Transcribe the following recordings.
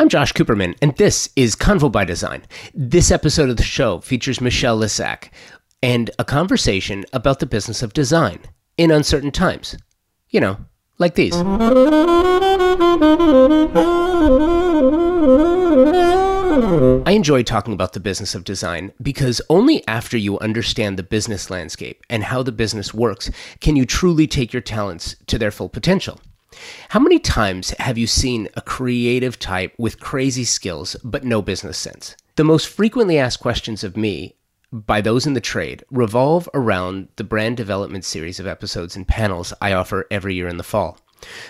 I'm Josh Cooperman, and this is Convo by Design. This episode of the show features Michelle Lisac and a conversation about the business of design in uncertain times. You know, like these. I enjoy talking about the business of design because only after you understand the business landscape and how the business works can you truly take your talents to their full potential. How many times have you seen a creative type with crazy skills but no business sense? The most frequently asked questions of me by those in the trade revolve around the brand development series of episodes and panels I offer every year in the fall.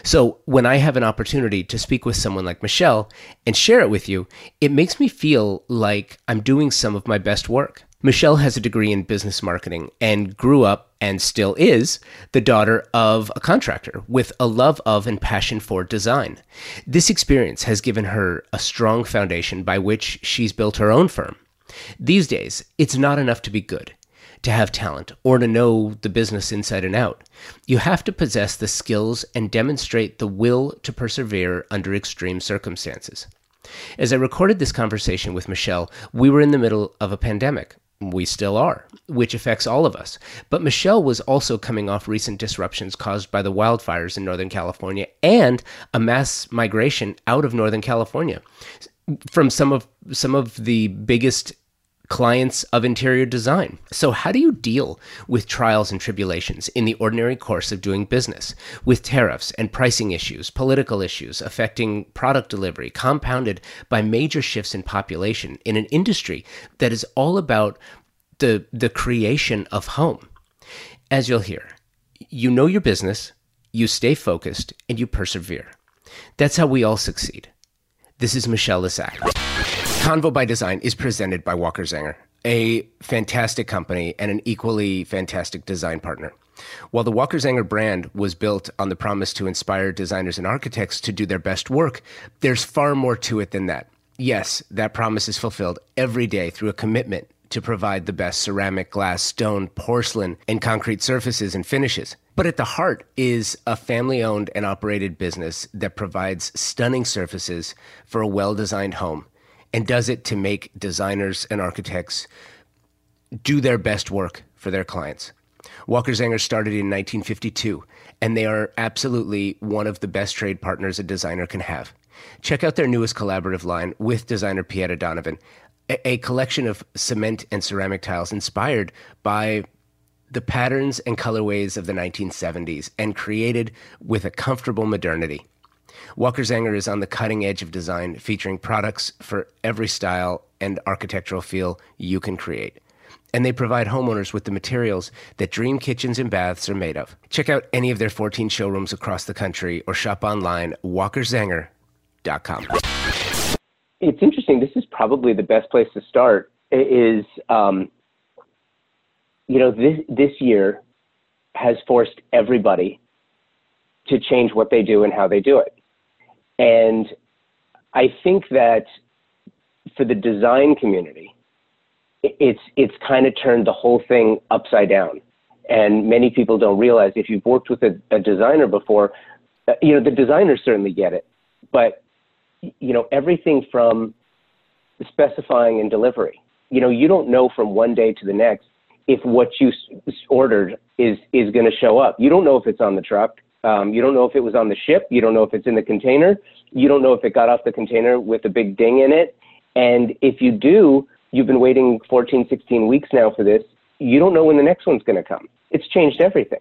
So, when I have an opportunity to speak with someone like Michelle and share it with you, it makes me feel like I'm doing some of my best work. Michelle has a degree in business marketing and grew up and still is the daughter of a contractor with a love of and passion for design. This experience has given her a strong foundation by which she's built her own firm. These days, it's not enough to be good, to have talent, or to know the business inside and out. You have to possess the skills and demonstrate the will to persevere under extreme circumstances. As I recorded this conversation with Michelle, we were in the middle of a pandemic we still are, which affects all of us. But Michelle was also coming off recent disruptions caused by the wildfires in Northern California and a mass migration out of Northern California from some of some of the biggest clients of interior design. So, how do you deal with trials and tribulations in the ordinary course of doing business, with tariffs and pricing issues, political issues affecting product delivery, compounded by major shifts in population in an industry that is all about the, the creation of home? As you'll hear, you know your business, you stay focused, and you persevere. That's how we all succeed. This is Michelle Lisac. Convo by Design is presented by Walker Zanger, a fantastic company and an equally fantastic design partner. While the Walker Zanger brand was built on the promise to inspire designers and architects to do their best work, there's far more to it than that. Yes, that promise is fulfilled every day through a commitment to provide the best ceramic, glass, stone, porcelain, and concrete surfaces and finishes. But at the heart is a family owned and operated business that provides stunning surfaces for a well designed home and does it to make designers and architects do their best work for their clients. Walker Zanger started in 1952, and they are absolutely one of the best trade partners a designer can have. Check out their newest collaborative line with designer Pieta Donovan, a, a collection of cement and ceramic tiles inspired by the patterns and colorways of the 1970s and created with a comfortable modernity. Walker Zanger is on the cutting edge of design, featuring products for every style and architectural feel you can create. And they provide homeowners with the materials that dream kitchens and baths are made of. Check out any of their 14 showrooms across the country or shop online walkerzanger.com. It's interesting. This is probably the best place to start. Is um, you know this this year has forced everybody to change what they do and how they do it. And I think that for the design community, it's it's kind of turned the whole thing upside down. And many people don't realize if you've worked with a, a designer before, uh, you know the designers certainly get it, but you know everything from specifying and delivery. You know you don't know from one day to the next if what you ordered is is going to show up. You don't know if it's on the truck. Um, you don't know if it was on the ship. You don't know if it's in the container. You don't know if it got off the container with a big ding in it. And if you do, you've been waiting 14, 16 weeks now for this. You don't know when the next one's going to come. It's changed everything.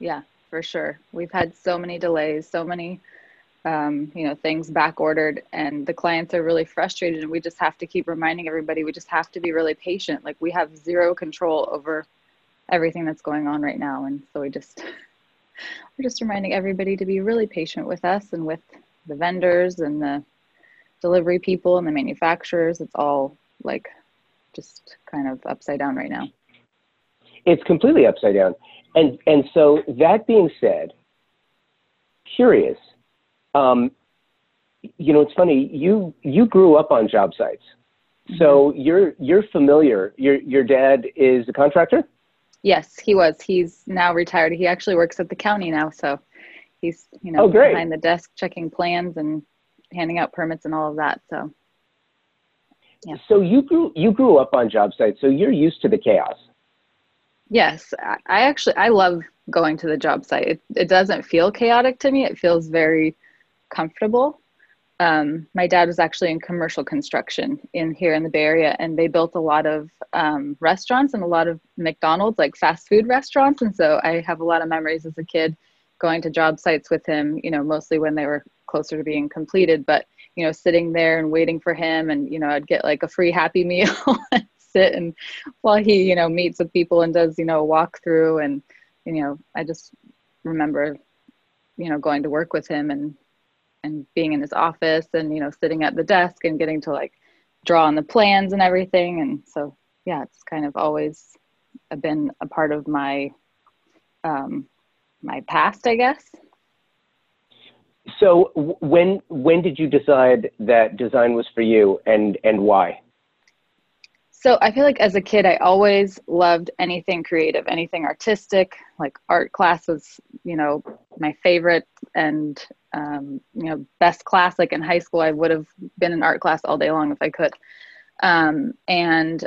Yeah, for sure. We've had so many delays, so many, um, you know, things back ordered, and the clients are really frustrated. And we just have to keep reminding everybody we just have to be really patient. Like we have zero control over everything that's going on right now, and so we just we're just reminding everybody to be really patient with us and with the vendors and the delivery people and the manufacturers. It's all like just kind of upside down right now. It's completely upside down. And and so that being said, curious. Um, you know, it's funny. You you grew up on job sites, so mm-hmm. you're you're familiar. Your your dad is a contractor. Yes, he was. He's now retired. He actually works at the county now, so he's you know oh, behind the desk checking plans and handing out permits and all of that. So, yeah. So you grew you grew up on job sites, so you're used to the chaos. Yes, I actually I love going to the job site. It it doesn't feel chaotic to me. It feels very comfortable. Um, my dad was actually in commercial construction in here in the Bay Area, and they built a lot of um, restaurants and a lot of McDonald's, like fast food restaurants. And so I have a lot of memories as a kid going to job sites with him. You know, mostly when they were closer to being completed, but you know, sitting there and waiting for him, and you know, I'd get like a free Happy Meal and sit and while he you know meets with people and does you know a walkthrough, and you know, I just remember you know going to work with him and and being in his office and you know sitting at the desk and getting to like draw on the plans and everything. And so yeah it's kind of always been a part of my um, my past i guess. So when when did you decide that design was for you and and why? So I feel like as a kid, I always loved anything creative, anything artistic. Like art class was, you know, my favorite, and um, you know, best class. Like in high school, I would have been in art class all day long if I could. Um, and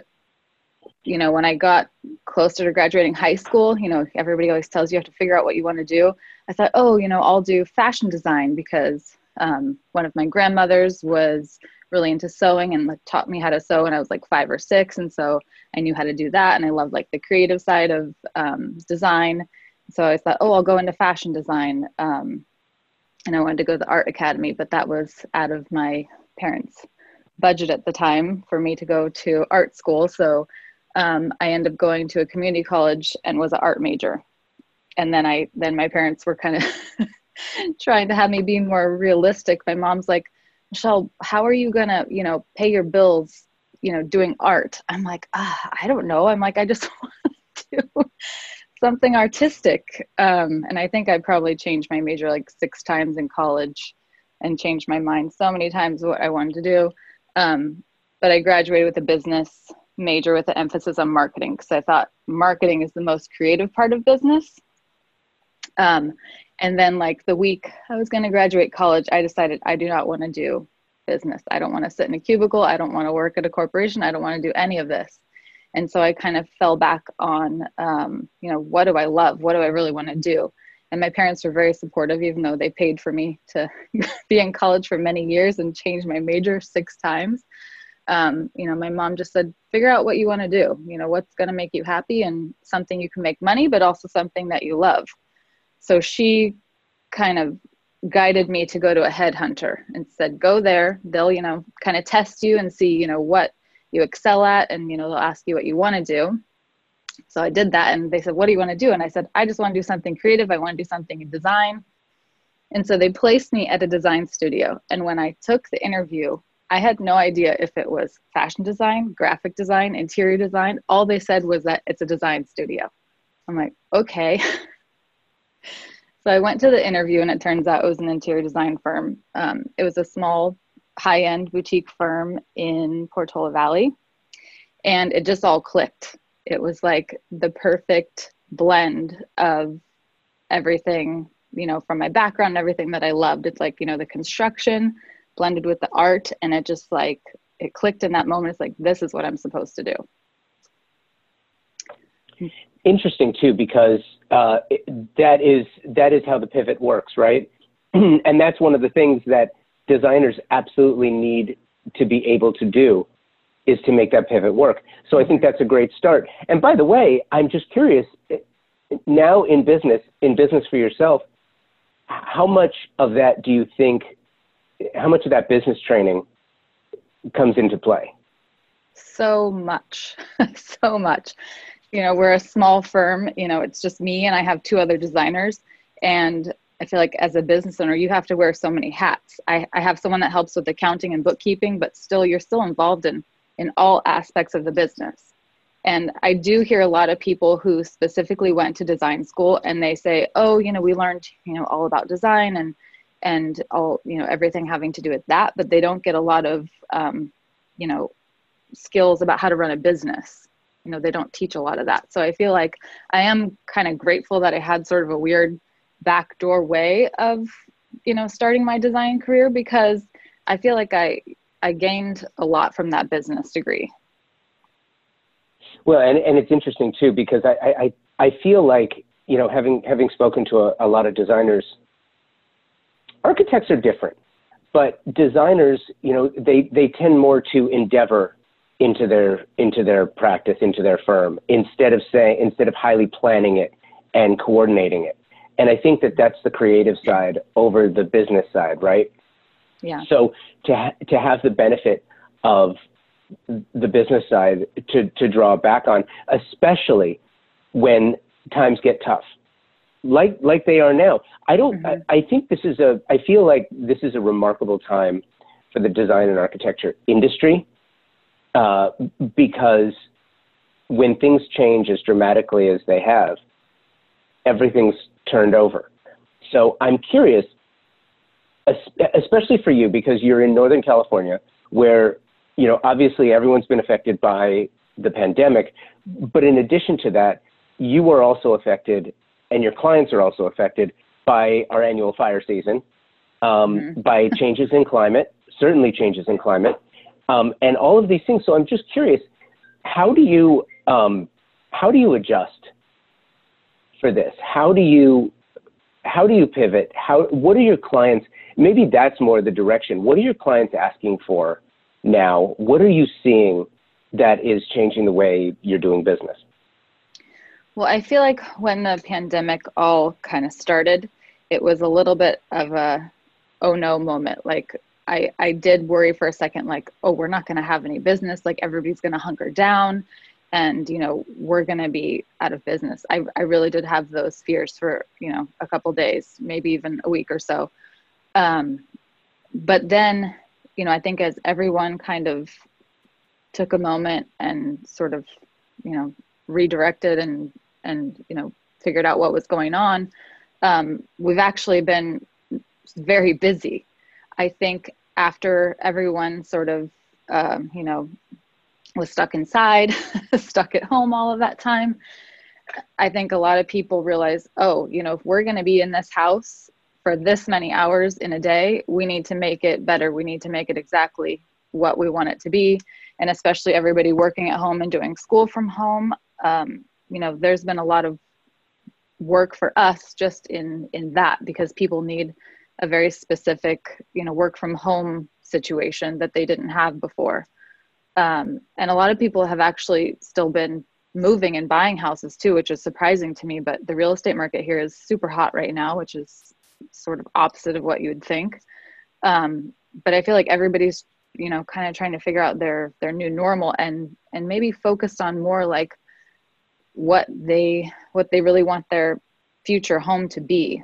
you know, when I got closer to graduating high school, you know, everybody always tells you you have to figure out what you want to do. I thought, oh, you know, I'll do fashion design because um, one of my grandmothers was really into sewing and like taught me how to sew when I was like five or six. And so I knew how to do that. And I loved like the creative side of um, design. So I thought, oh, I'll go into fashion design. Um, and I wanted to go to the art academy, but that was out of my parents' budget at the time for me to go to art school. So um, I ended up going to a community college and was an art major. And then I, then my parents were kind of trying to have me be more realistic. My mom's like, Michelle, how are you gonna, you know, pay your bills, you know, doing art? I'm like, ah, I don't know. I'm like, I just want to something artistic. Um, and I think I probably changed my major like six times in college and changed my mind so many times what I wanted to do. Um, but I graduated with a business major with an emphasis on marketing because I thought marketing is the most creative part of business. Um, and then like the week i was going to graduate college i decided i do not want to do business i don't want to sit in a cubicle i don't want to work at a corporation i don't want to do any of this and so i kind of fell back on um, you know what do i love? What do i really want to do? And my parents were very supportive even though they paid for me to be in college for many years and change my major six times. Um, you know my mom just said figure out what you want to do. You know what's going to make you happy and something you can make money but also something that you love. So she kind of guided me to go to a headhunter and said, go there. They'll, you know, kind of test you and see, you know, what you excel at and, you know, they'll ask you what you want to do. So I did that and they said, what do you want to do? And I said, I just want to do something creative. I want to do something in design. And so they placed me at a design studio. And when I took the interview, I had no idea if it was fashion design, graphic design, interior design. All they said was that it's a design studio. I'm like, okay. So I went to the interview, and it turns out it was an interior design firm. Um, it was a small, high end boutique firm in Portola Valley. And it just all clicked. It was like the perfect blend of everything, you know, from my background, everything that I loved. It's like, you know, the construction blended with the art, and it just like, it clicked in that moment. It's like, this is what I'm supposed to do interesting too because uh, that is that is how the pivot works, right? and that's one of the things that designers absolutely need to be able to do is to make that pivot work. So I think that's a great start. And by the way, I'm just curious now in business, in business for yourself, how much of that do you think, how much of that business training comes into play? So much, so much you know we're a small firm you know it's just me and i have two other designers and i feel like as a business owner you have to wear so many hats. I, I have someone that helps with accounting and bookkeeping but still you're still involved in in all aspects of the business. And i do hear a lot of people who specifically went to design school and they say oh you know we learned you know all about design and and all you know everything having to do with that but they don't get a lot of um, you know skills about how to run a business. You know they don't teach a lot of that. So i feel like i am kind of grateful that i had sort of a weird backdoor way of you know starting my design career because I feel like I I gained a lot from that business degree. Well, and, and it's interesting too because I, I, I feel like you know having having spoken to a, a lot of designers, architects are different, but designers you know they they tend more to endeavor into their into their practice into their firm instead of saying instead of highly planning it and coordinating it and i think that that's the creative side over the business side right? Yeah. So to ha- to have the benefit of the business side to to draw back on especially when times get tough like like they are now. I don't mm-hmm. I, I think this is a i feel like this is a remarkable time for the design and architecture industry uh, because when things change as dramatically as they have, everything's turned over. So I'm curious, especially for you, because you're in Northern California, where you know obviously everyone's been affected by the pandemic, but in addition to that, you are also affected, and your clients are also affected by our annual fire season, um, mm-hmm. by changes in climate, certainly changes in climate, um, and all of these things. So I'm just curious, how do you um, how do you adjust for this? How do you how do you pivot? How what are your clients? Maybe that's more the direction. What are your clients asking for now? What are you seeing that is changing the way you're doing business? Well, I feel like when the pandemic all kind of started, it was a little bit of a oh no moment. Like I, I did worry for a second, like, oh, we're not going to have any business. Like everybody's going to hunker down and, you know, we're going to be out of business. I, I really did have those fears for, you know, a couple days, maybe even a week or so. Um, but then, you know, I think as everyone kind of took a moment and sort of, you know, redirected and, and, you know, figured out what was going on, um, we've actually been very busy I think after everyone sort of, um, you know, was stuck inside, stuck at home all of that time, I think a lot of people realize, oh, you know, if we're going to be in this house for this many hours in a day, we need to make it better. We need to make it exactly what we want it to be. And especially everybody working at home and doing school from home, um, you know, there's been a lot of work for us just in in that because people need a very specific, you know, work from home situation that they didn't have before. Um, and a lot of people have actually still been moving and buying houses too, which is surprising to me. But the real estate market here is super hot right now, which is sort of opposite of what you would think. Um, but I feel like everybody's, you know, kind of trying to figure out their their new normal and and maybe focused on more like what they what they really want their future home to be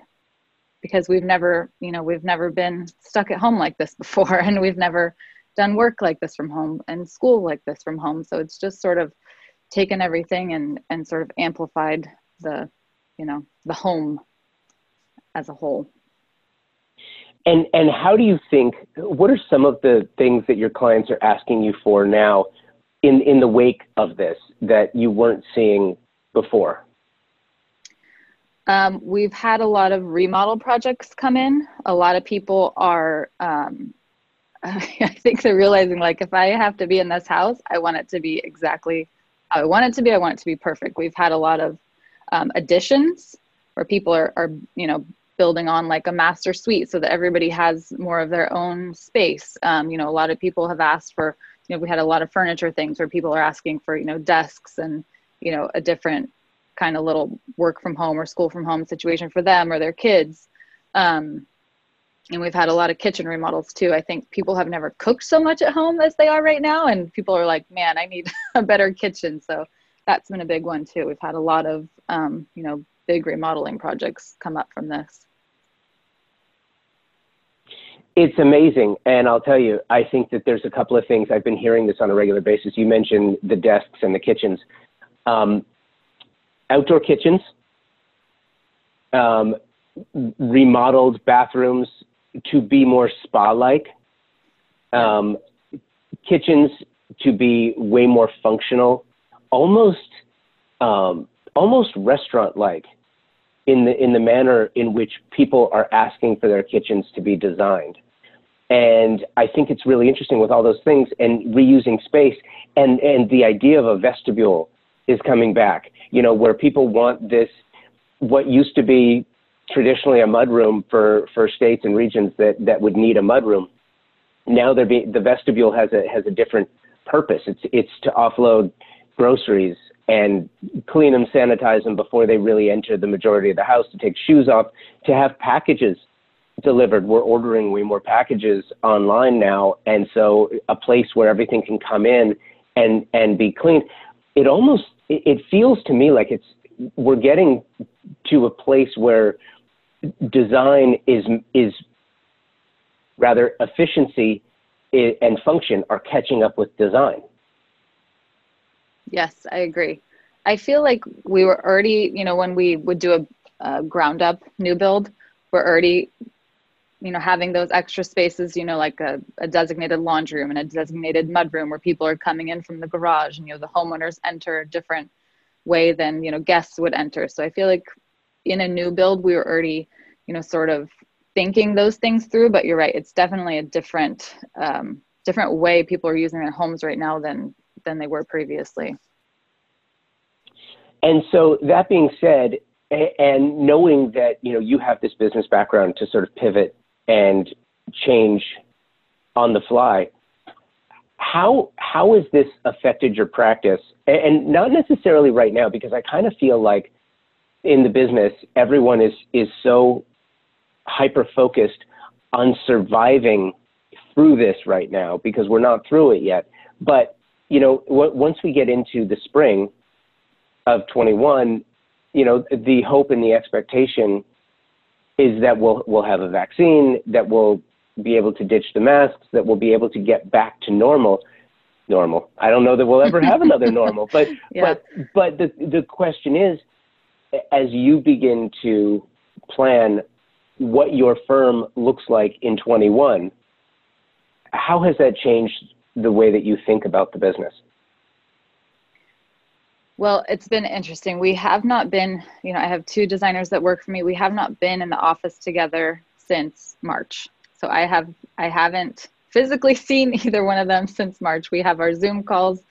because we've never, you know, we've never been stuck at home like this before and we've never done work like this from home and school like this from home. So it's just sort of taken everything and and sort of amplified the, you know, the home as a whole. And and how do you think what are some of the things that your clients are asking you for now in in the wake of this that you weren't seeing before? Um, we've had a lot of remodel projects come in. A lot of people are, um, I think they're realizing like, if I have to be in this house, I want it to be exactly how I want it to be. I want it to be perfect. We've had a lot of um, additions where people are, are, you know, building on like a master suite so that everybody has more of their own space. Um, you know, a lot of people have asked for, you know, we had a lot of furniture things where people are asking for, you know, desks and, you know, a different kind of little work from home or school from home situation for them or their kids. Um, and we've had a lot of kitchen remodels too. I think people have never cooked so much at home as they are right now, and people are like, "Man, I need a better kitchen." So that's been a big one too. We've had a lot of, um, you know, big remodeling projects come up from this. It's amazing, and I'll tell you, I think that there's a couple of things. I've been hearing this on a regular basis. You mentioned the desks and the kitchens. Um, outdoor kitchens, um, remodeled bathrooms to be more spa-like, um, kitchens to be way more functional, almost um, almost restaurant-like in the in the manner in which people are asking for their kitchens to be designed. and I think it's really interesting with all those things and reusing space and, and the idea of a vestibule is coming back, you know, where people want this, what used to be traditionally a mudroom for, for states and regions that, that would need a mudroom. Now they're being, the vestibule has a, has a different purpose. It's, it's to offload groceries and clean them, sanitize them before they really enter the majority of the house, to take shoes off, to have packages delivered. We're ordering way more packages online now, and so a place where everything can come in and and be clean. It almost it feels to me like it's we're getting to a place where design is is rather efficiency and function are catching up with design. Yes, I agree. I feel like we were already, you know, when we would do a, a ground up new build, we're already, you know, having those extra spaces, you know, like a, a designated laundry room and a designated mud room where people are coming in from the garage and, you know, the homeowners enter different way than, you know, guests would enter. So I feel like in a new build, we were already, you know, sort of thinking those things through, but you're right. It's definitely a different, um, different way people are using their homes right now than than they were previously. And so that being said, and knowing that you know you have this business background to sort of pivot and change on the fly, how how has this affected your practice? And not necessarily right now, because I kind of feel like in the business everyone is is so hyper focused on surviving through this right now because we're not through it yet. But you know, once we get into the spring of 21, you know, the hope and the expectation is that we'll we'll have a vaccine, that we'll be able to ditch the masks, that we'll be able to get back to normal. Normal. I don't know that we'll ever have another normal, but yeah. but but the the question is, as you begin to plan what your firm looks like in 21, how has that changed the way that you think about the business? Well, it's been interesting. We have not been, you know, I have two designers that work for me. We have not been in the office together since March. So I have I haven't physically seen either one of them since March. We have our Zoom calls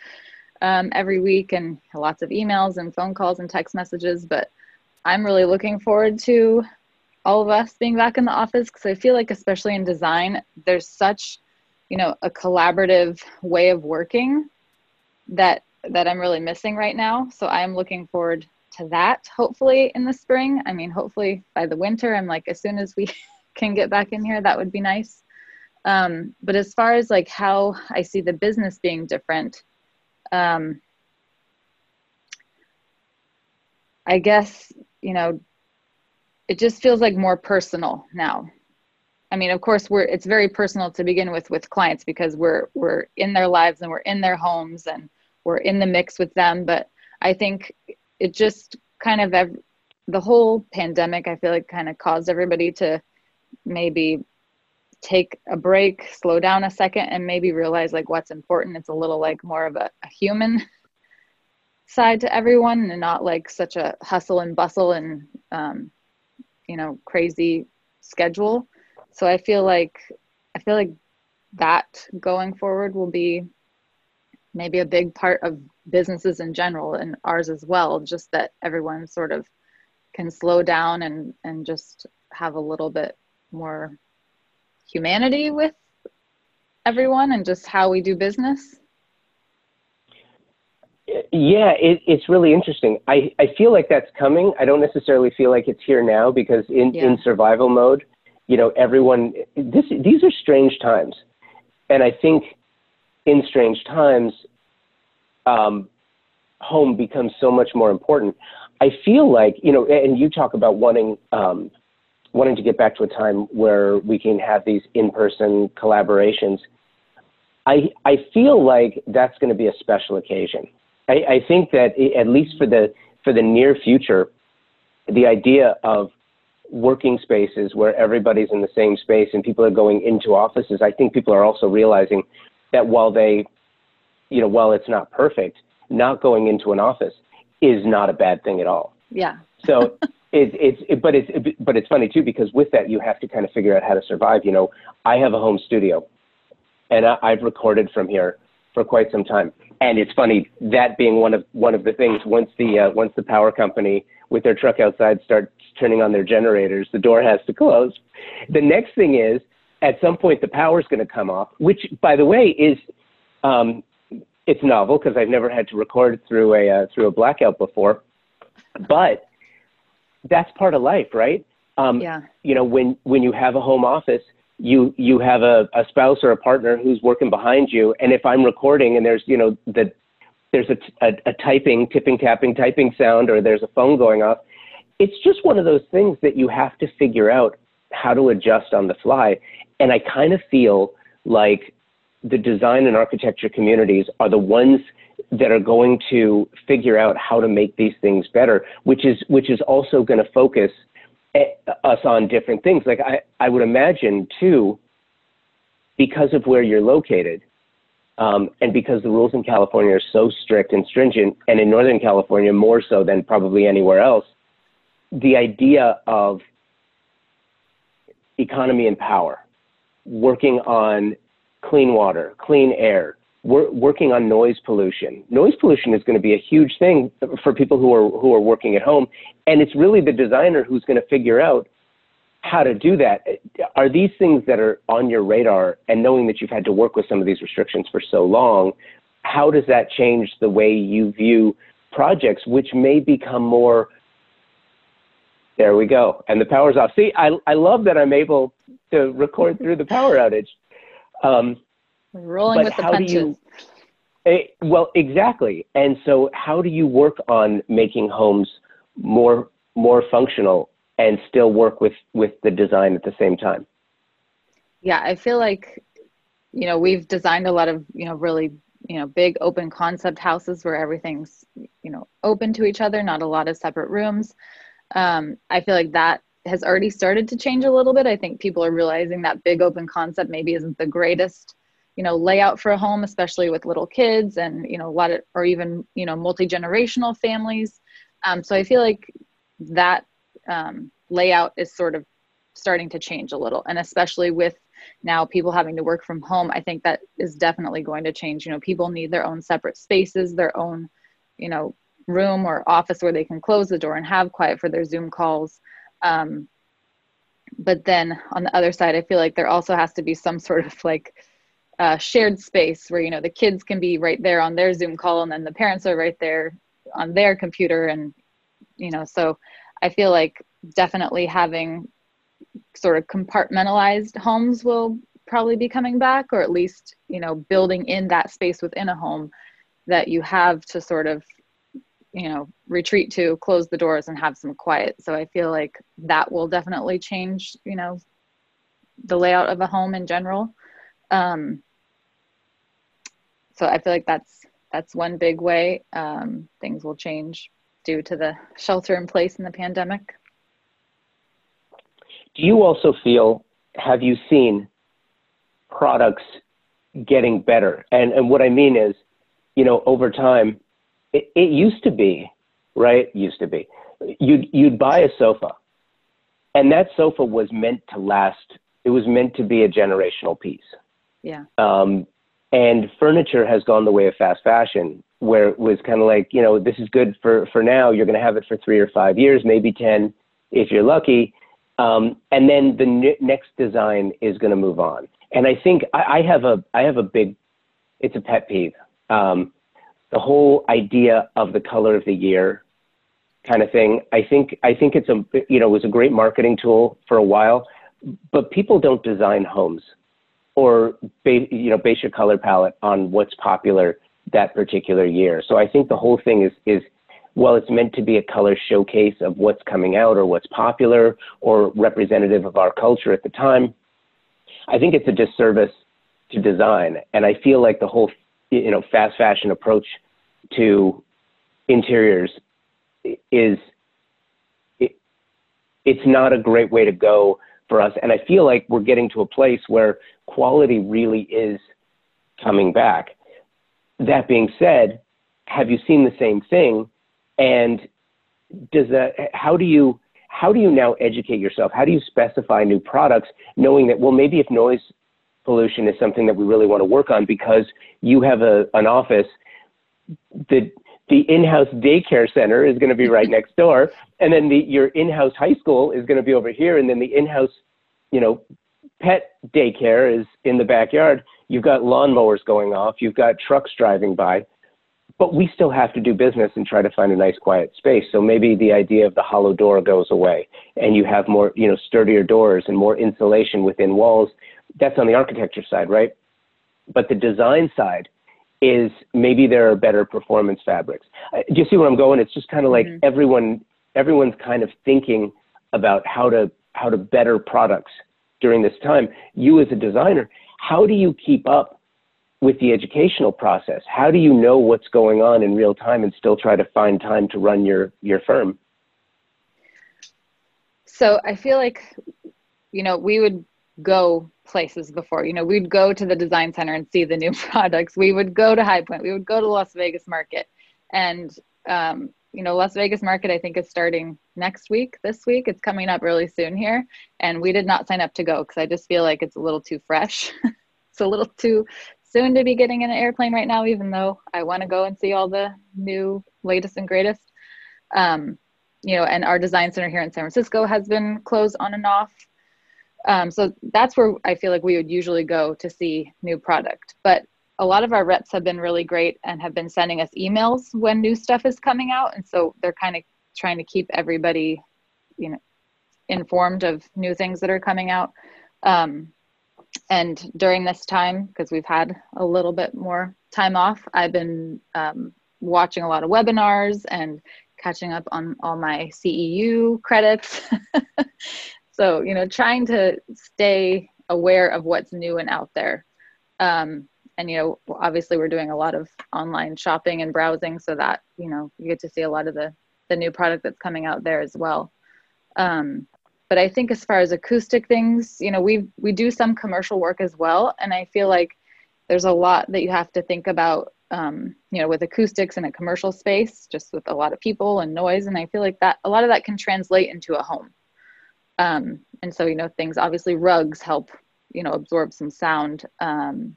um, every week and lots of emails and phone calls and text messages. But I'm really looking forward to all of us being back in the office because I feel like, especially in design, there's such you know a collaborative way of working that that I'm really missing right now. So I'm looking forward to that hopefully in the spring. I mean, hopefully by the winter, I'm like, as soon as we can get back in here, that would be nice. Um, but as far as like how I see the business being different, um, I guess, you know, it just feels like more personal now. I mean, of course, we're it's very personal to begin with with clients because we're we're in their lives and we're in their homes and we're in the mix with them. But I think it just kind of the whole pandemic, I feel like, kind of caused everybody to maybe take a break, slow down a second, and maybe realize like what's important. It's a little like more of a, a human side to everyone, and not like such a hustle and bustle and um, you know crazy schedule so i feel like i feel like that going forward will be maybe a big part of businesses in general and ours as well just that everyone sort of can slow down and and just have a little bit more humanity with everyone and just how we do business yeah it, it's really interesting I, I feel like that's coming i don't necessarily feel like it's here now because in, yeah. in survival mode you know, everyone, this, these are strange times. And I think in strange times, um, home becomes so much more important. I feel like, you know, and you talk about wanting, um, wanting to get back to a time where we can have these in-person collaborations. I, I feel like that's going to be a special occasion. I, I think that at least for the, for the near future, the idea of working spaces where everybody's in the same space and people are going into offices, I think people are also realizing that while they, you know, while it's not perfect, not going into an office is not a bad thing at all. Yeah. so, It, it's it, but it's it, but it's funny too because with that you have to kind of figure out how to survive. You know, I have a home studio, and I, I've recorded from here for quite some time. And it's funny that being one of one of the things. Once the uh, once the power company with their truck outside starts turning on their generators, the door has to close. The next thing is at some point the power is going to come off, which by the way is um, it's novel because I've never had to record through a uh, through a blackout before, but that's part of life, right? Um, yeah. You know, when when you have a home office, you you have a, a spouse or a partner who's working behind you, and if I'm recording and there's you know the there's a, a, a typing, tipping, tapping, typing sound, or there's a phone going off, it's just one of those things that you have to figure out how to adjust on the fly. And I kind of feel like the design and architecture communities are the ones that are going to figure out how to make these things better, which is which is also going to focus eh, us on different things. Like I, I would imagine too, because of where you're located, um, and because the rules in California are so strict and stringent, and in Northern California more so than probably anywhere else, the idea of economy and power, working on clean water, clean air, we're working on noise pollution. Noise pollution is going to be a huge thing for people who are who are working at home, and it's really the designer who's going to figure out how to do that. Are these things that are on your radar, and knowing that you've had to work with some of these restrictions for so long, how does that change the way you view projects, which may become more there we go. And the power's off. See, I, I love that I'm able to record through the power outage. Um, Rolling with the punches. You, eh, well, exactly. And so, how do you work on making homes more more functional and still work with with the design at the same time? Yeah, I feel like you know we've designed a lot of you know really you know big open concept houses where everything's you know open to each other, not a lot of separate rooms. Um, I feel like that has already started to change a little bit. I think people are realizing that big open concept maybe isn't the greatest you know layout for a home especially with little kids and you know a lot of or even you know multi-generational families. Um, so i feel like that um, layout is sort of starting to change a little. And especially with now people having to work from home i think that is definitely going to change. You know people need their own separate spaces their own you know room or office where they can close the door and have quiet for their zoom calls um, but then on the other side i feel like there also has to be some sort of like uh, shared space where you know the kids can be right there on their zoom call and then the parents are right there on their computer and you know so i feel like definitely having sort of compartmentalized homes will probably be coming back or at least you know building in that space within a home that you have to sort of you know retreat to close the doors and have some quiet so i feel like that will definitely change you know the layout of a home in general um, so I feel like that's that's one big way um, things will change due to the shelter in place in the pandemic. Do you also feel? Have you seen products getting better? And and what I mean is, you know, over time, it, it used to be, right? Used to be, you'd you'd buy a sofa, and that sofa was meant to last. It was meant to be a generational piece yeah. Um, and furniture has gone the way of fast fashion, where it was kind of like, you know, this is good for, for now. You're going to have it for three or five years, maybe 10 if you're lucky. Um, and then the n- next design is going to move on. And I think I, I, have a I have a big, it's a pet peeve. Um, the whole idea of the color of the year kind of thing. I think I think it's a you know it was a great marketing tool for a while, but people don't design homes or you know base your color palette on what's popular that particular year. So I think the whole thing is is well, it's meant to be a color showcase of what's coming out or what's popular or representative of our culture at the time. I think it's a disservice to design, and I feel like the whole you know fast fashion approach to interiors is it, it's not a great way to go for us. And I feel like we're getting to a place where quality really is coming back. That being said, have you seen the same thing? And does that, how do you, how do you now educate yourself? How do you specify new products, knowing that, well, maybe if noise pollution is something that we really want to work on because you have a, an office, the, the in-house daycare center is going to be right next door, and then the, your in-house high school is going to be over here, and then the in-house, you know, pet daycare is in the backyard. You've got lawnmowers going off. You've got trucks driving by but we still have to do business and try to find a nice quiet space. So maybe the idea of the hollow door goes away and you have more, you know, sturdier doors and more insulation within walls. That's on the architecture side, right? But the design side is maybe there are better performance fabrics. Do you see where I'm going? It's just kind of like mm-hmm. everyone everyone's kind of thinking about how to how to better products during this time. You as a designer, how do you keep up with the educational process? How do you know what's going on in real time and still try to find time to run your your firm? So I feel like, you know, we would go places before. You know, we'd go to the design center and see the new products. We would go to High Point. We would go to Las Vegas Market, and um, you know, Las Vegas Market I think is starting next week. This week, it's coming up really soon here, and we did not sign up to go because I just feel like it's a little too fresh. it's a little too soon to be getting in an airplane right now, even though I want to go and see all the new, latest, and greatest. Um, you know, and our design center here in San Francisco has been closed on and off. Um, so that's where I feel like we would usually go to see new product. But a lot of our reps have been really great and have been sending us emails when new stuff is coming out. And so they're kind of trying to keep everybody, you know, informed of new things that are coming out. Um, and during this time, because we've had a little bit more time off, I've been um, watching a lot of webinars and catching up on all my CEU credits. so, you know, trying to stay aware of what's new and out there. Um, and, you know, obviously we're doing a lot of online shopping and browsing so that, you know, you get to see a lot of the, the new product that's coming out there as well. Um, but i think as far as acoustic things you know we we do some commercial work as well. And i feel like there's a lot that you have to think about um, you know with acoustics in a commercial space just with a lot of people and noise. And i feel like that a lot of that can translate into a home. Um, and so you know things obviously rugs help you know absorb some sound. Um,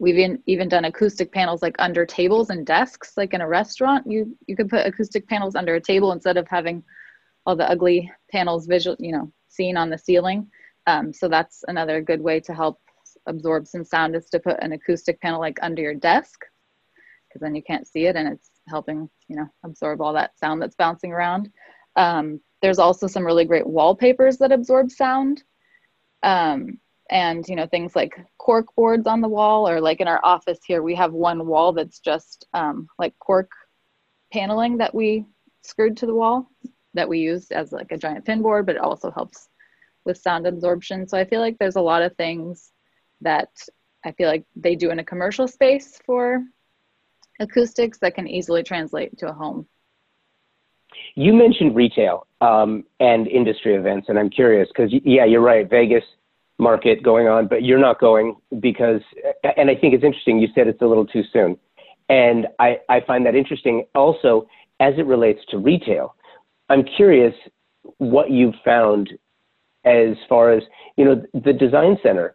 we've even, even done acoustic panels like under tables and desks like in a restaurant. You you could put acoustic panels under a table instead of having all the ugly panels visual, you know, seen on the ceiling. Um, so that's another good way to help absorb some sound is to put an acoustic panel like under your desk because then you can't see it and it's helping, you know, absorb all that sound that's bouncing around. Um, there's also some really great wallpapers that absorb sound. Um, and you know things like cork boards on the wall or like in our office here we have one wall that's just um, like cork paneling that we screwed to the wall that we use as like a giant pin board, but it also helps with sound absorption. So I feel like there's a lot of things that I feel like they do in a commercial space for acoustics that can easily translate to a home. You mentioned retail um, and industry events, and I'm curious because, yeah, you're right, Vegas market going on, but you're not going because, and I think it's interesting, you said it's a little too soon. And I, I find that interesting also as it relates to retail I'm curious what you've found as far as you know the design center.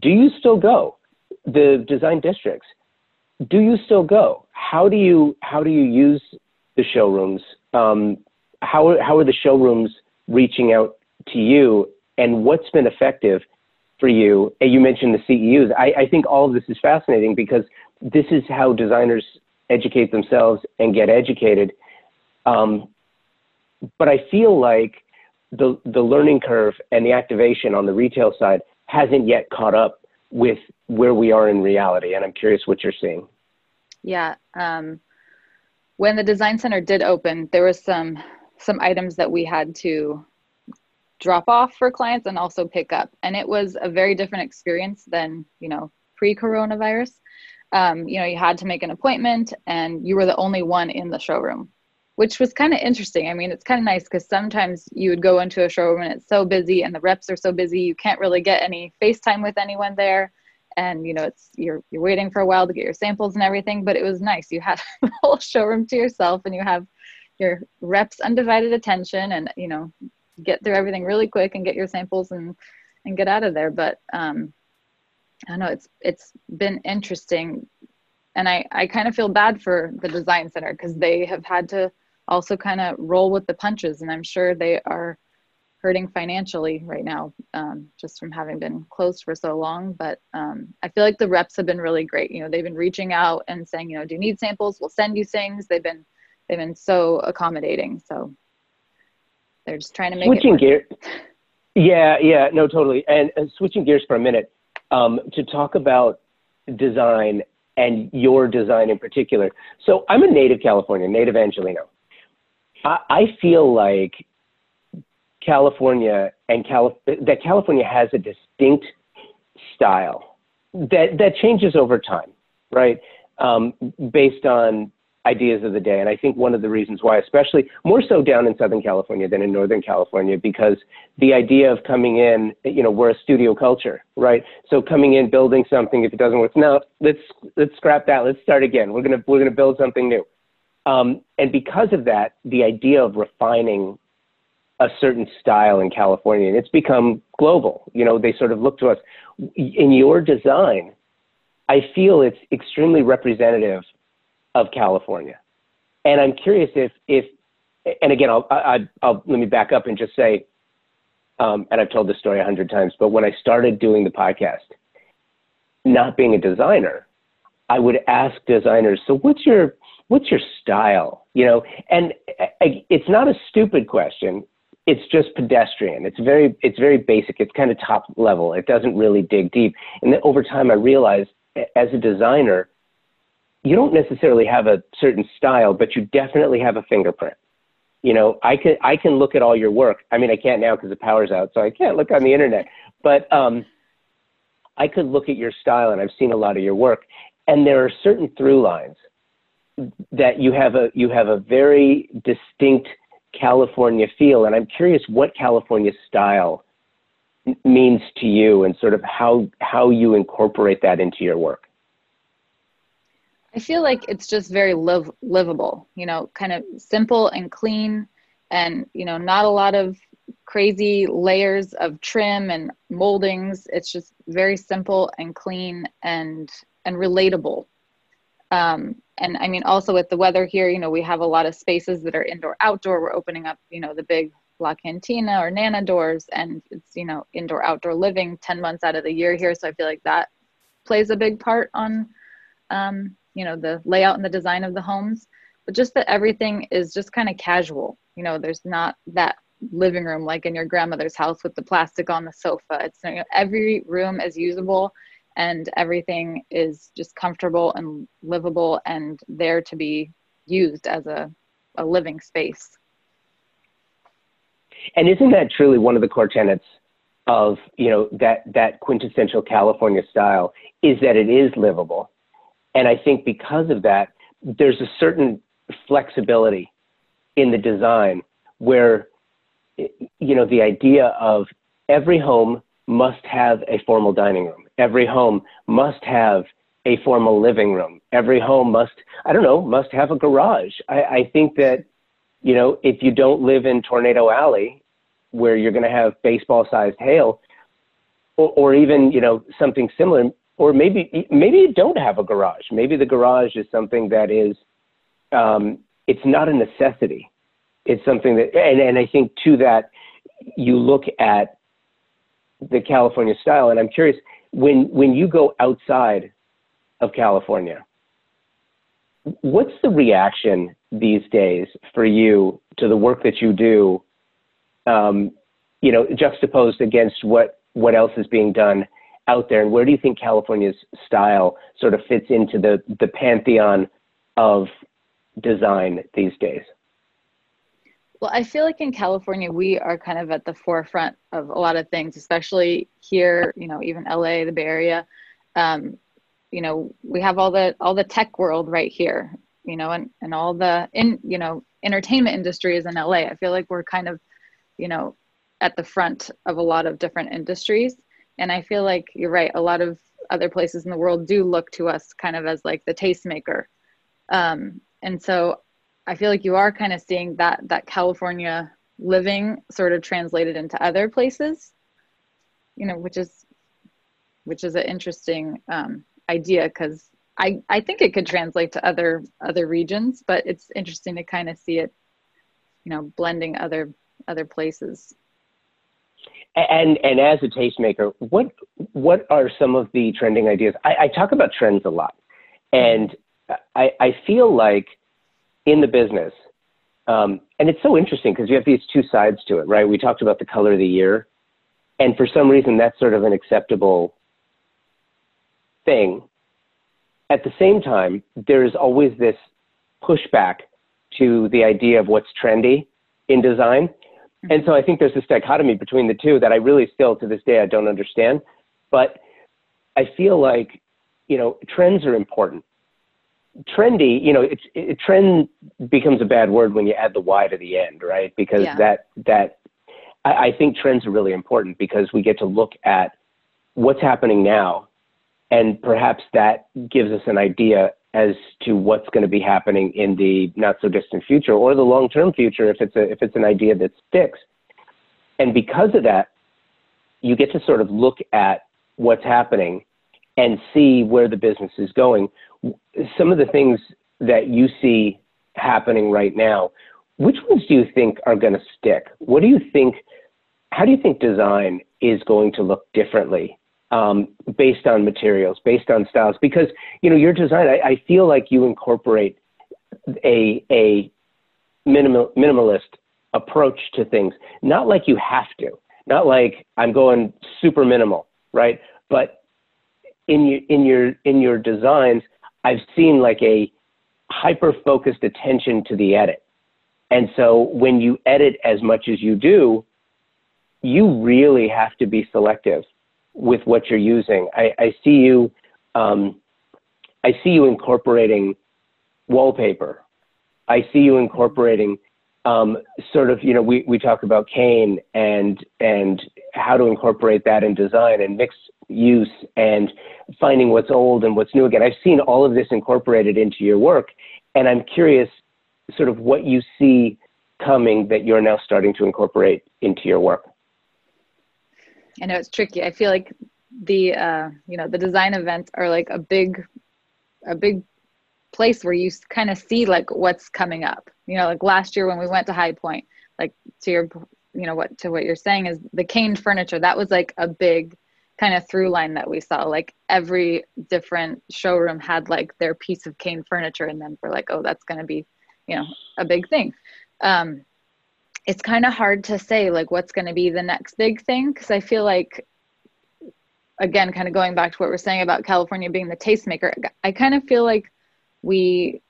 Do you still go? The design districts. Do you still go? How do you how do you use the showrooms? Um, how how are the showrooms reaching out to you, and what's been effective for you? And you mentioned the CEUs. I, I think all of this is fascinating because this is how designers educate themselves and get educated. Um, but I feel like the the learning curve and the activation on the retail side hasn't yet caught up with where we are in reality. And I'm curious what you're seeing. Yeah. Um, when the design center did open, there was some some items that we had to drop off for clients and also pick up, and it was a very different experience than you know pre-coronavirus. Um, you know, you had to make an appointment, and you were the only one in the showroom which was kind of interesting. I mean, it's kind of nice because sometimes you would go into a showroom and it's so busy and the reps are so busy you can't really get any FaceTime with anyone there. And you know, it's you're you're waiting for a while to get your samples and everything, but it was nice. You had the whole showroom to yourself and you have your reps undivided attention and you know get through everything really quick and get your samples and and get out of there but um i know it's it's been interesting and i i kind of feel bad for the design center because they have had to also kind of roll with the punches and i'm sure they are hurting financially right now um, just from having been closed for so long but um, i feel like the reps have been really great. You know they've been reaching out and saying you know do you need samples? We'll send you things. They've been they've been so accommodating so they're just trying to make switching gears yeah yeah no totally and, and switching gears for a minute um, to talk about design and your design in particular. So i'm a native Californian, native Angeleno I, I feel like California and Calif- that California has a distinct style that that changes over time, right? Um, based on ideas of the day, and I think one of the reasons why, especially more so down in Southern California than in Northern California, because the idea of coming in, you know, we're a studio culture, right? So coming in, building something, if it doesn't work, now let's let's scrap that, let's start again. We're gonna we're gonna build something new. Um, and because of that, the idea of refining a certain style in California, and it's become global. You know, they sort of look to us. In your design, I feel it's extremely representative of California, and I'm curious if if and again, I'll, I, will let me back up and just say, um, and I've told this story a hundred times, but when I started doing the podcast, not being a designer, I would ask designers, so what's your what's your style? You know, and I, it's not a stupid question it's just pedestrian. It's very it's very basic. It's kind of top level. It doesn't really dig deep. And then over time, I realized as a designer, you don't necessarily have a certain style, but you definitely have a fingerprint. You know, I can I can look at all your work. I mean, I can't now because the power's out, so I can't look on the internet. But um, I could look at your style, and I've seen a lot of your work, and there are certain through lines that you have a you have a very distinct California feel. And I'm curious what California style means to you and sort of how, how you incorporate that into your work. I feel like it's just very live, livable, you know, kind of simple and clean and, you know, not a lot of crazy layers of trim and moldings. It's just very simple and clean and, and relatable. Um, and I mean, also with the weather here, you know, we have a lot of spaces that are indoor outdoor. We're opening up, you know, the big La Cantina or Nana doors, and it's, you know, indoor outdoor living 10 months out of the year here. So I feel like that plays a big part on, um, you know, the layout and the design of the homes. But just that everything is just kind of casual. You know, there's not that living room like in your grandmother's house with the plastic on the sofa. It's you know, every room is usable and everything is just comfortable and livable and there to be used as a, a living space. And isn't that truly one of the core tenets of you know that that quintessential California style is that it is livable, and I think because of that, there's a certain flexibility in the design where you know the idea of every home must have a formal dining room. Every home must have a formal living room. Every home must, I don't know, must have a garage. I, I think that, you know, if you don't live in Tornado Alley, where you're going to have baseball sized hail, or, or even, you know, something similar, or maybe, maybe you don't have a garage. Maybe the garage is something that is, um, it's not a necessity. It's something that, and, and I think to that, you look at the California style. And I'm curious, when when you go outside of California, what's the reaction these days for you to the work that you do? Um, you know, juxtaposed against what what else is being done out there, and where do you think California's style sort of fits into the the pantheon of design these days? Well, I feel like in California, we are kind of at the forefront of a lot of things, especially here, you know, even LA, the Bay Area. Um, you know, we have all the all the tech world right here, you know, and, and all the in you know, entertainment industry is in LA. I feel like we're kind of, you know, at the front of a lot of different industries. And I feel like you're right, a lot of other places in the world do look to us kind of as like the tastemaker. Um, and so I feel like you are kind of seeing that that California living sort of translated into other places, you know, which is which is an interesting um, idea because I I think it could translate to other other regions, but it's interesting to kind of see it, you know, blending other other places. And and as a tastemaker, what what are some of the trending ideas? I, I talk about trends a lot, and I I feel like in the business, um, and it's so interesting because you have these two sides to it, right? We talked about the color of the year, and for some reason that's sort of an acceptable thing. At the same time, there's always this pushback to the idea of what's trendy in design. And so I think there's this dichotomy between the two that I really still to this day I don't understand. But I feel like, you know, trends are important trendy, you know, it's it, trend becomes a bad word when you add the Y to the end, right? Because yeah. that that I, I think trends are really important because we get to look at what's happening now, and perhaps that gives us an idea as to what's going to be happening in the not so distant future or the long term future if it's a if it's an idea that sticks. And because of that, you get to sort of look at what's happening and see where the business is going some of the things that you see happening right now, which ones do you think are going to stick? What do you think? How do you think design is going to look differently um, based on materials, based on styles? Because you know your design, I, I feel like you incorporate a a minimal minimalist approach to things. Not like you have to. Not like I'm going super minimal, right? But in your in your in your designs, I've seen like a hyper focused attention to the edit. And so when you edit as much as you do, you really have to be selective with what you're using. I, I see you, um, I see you incorporating wallpaper. I see you incorporating um, sort of, you know, we, we talk about cane and and how to incorporate that in design and mixed use and finding what's old and what's new again. I've seen all of this incorporated into your work, and I'm curious, sort of, what you see coming that you're now starting to incorporate into your work. I know it's tricky. I feel like the uh, you know the design events are like a big a big place where you kind of see like what's coming up you know like last year when we went to high point like to your you know what to what you're saying is the cane furniture that was like a big kind of through line that we saw like every different showroom had like their piece of cane furniture and then we're like oh that's going to be you know a big thing um it's kind of hard to say like what's going to be the next big thing because i feel like again kind of going back to what we're saying about california being the tastemaker i kind of feel like we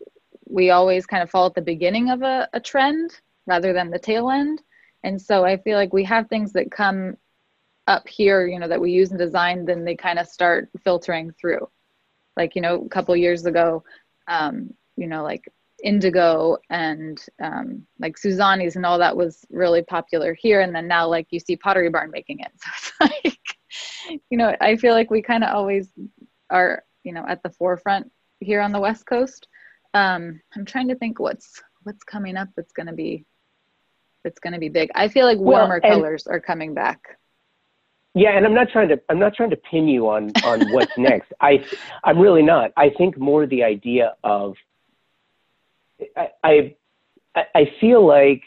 we always kind of fall at the beginning of a, a trend rather than the tail end. And so I feel like we have things that come up here, you know, that we use in design, then they kind of start filtering through. Like, you know, a couple years ago, um, you know, like indigo and um, like Suzani's and all that was really popular here. And then now, like, you see Pottery Barn making it. So it's like, you know, I feel like we kind of always are, you know, at the forefront here on the West Coast. Um, I'm trying to think what's what's coming up that's going to be that's going to be big. I feel like warmer well, colors are coming back. Yeah, and I'm not trying to I'm not trying to pin you on on what's next. I I'm really not. I think more the idea of I, I I feel like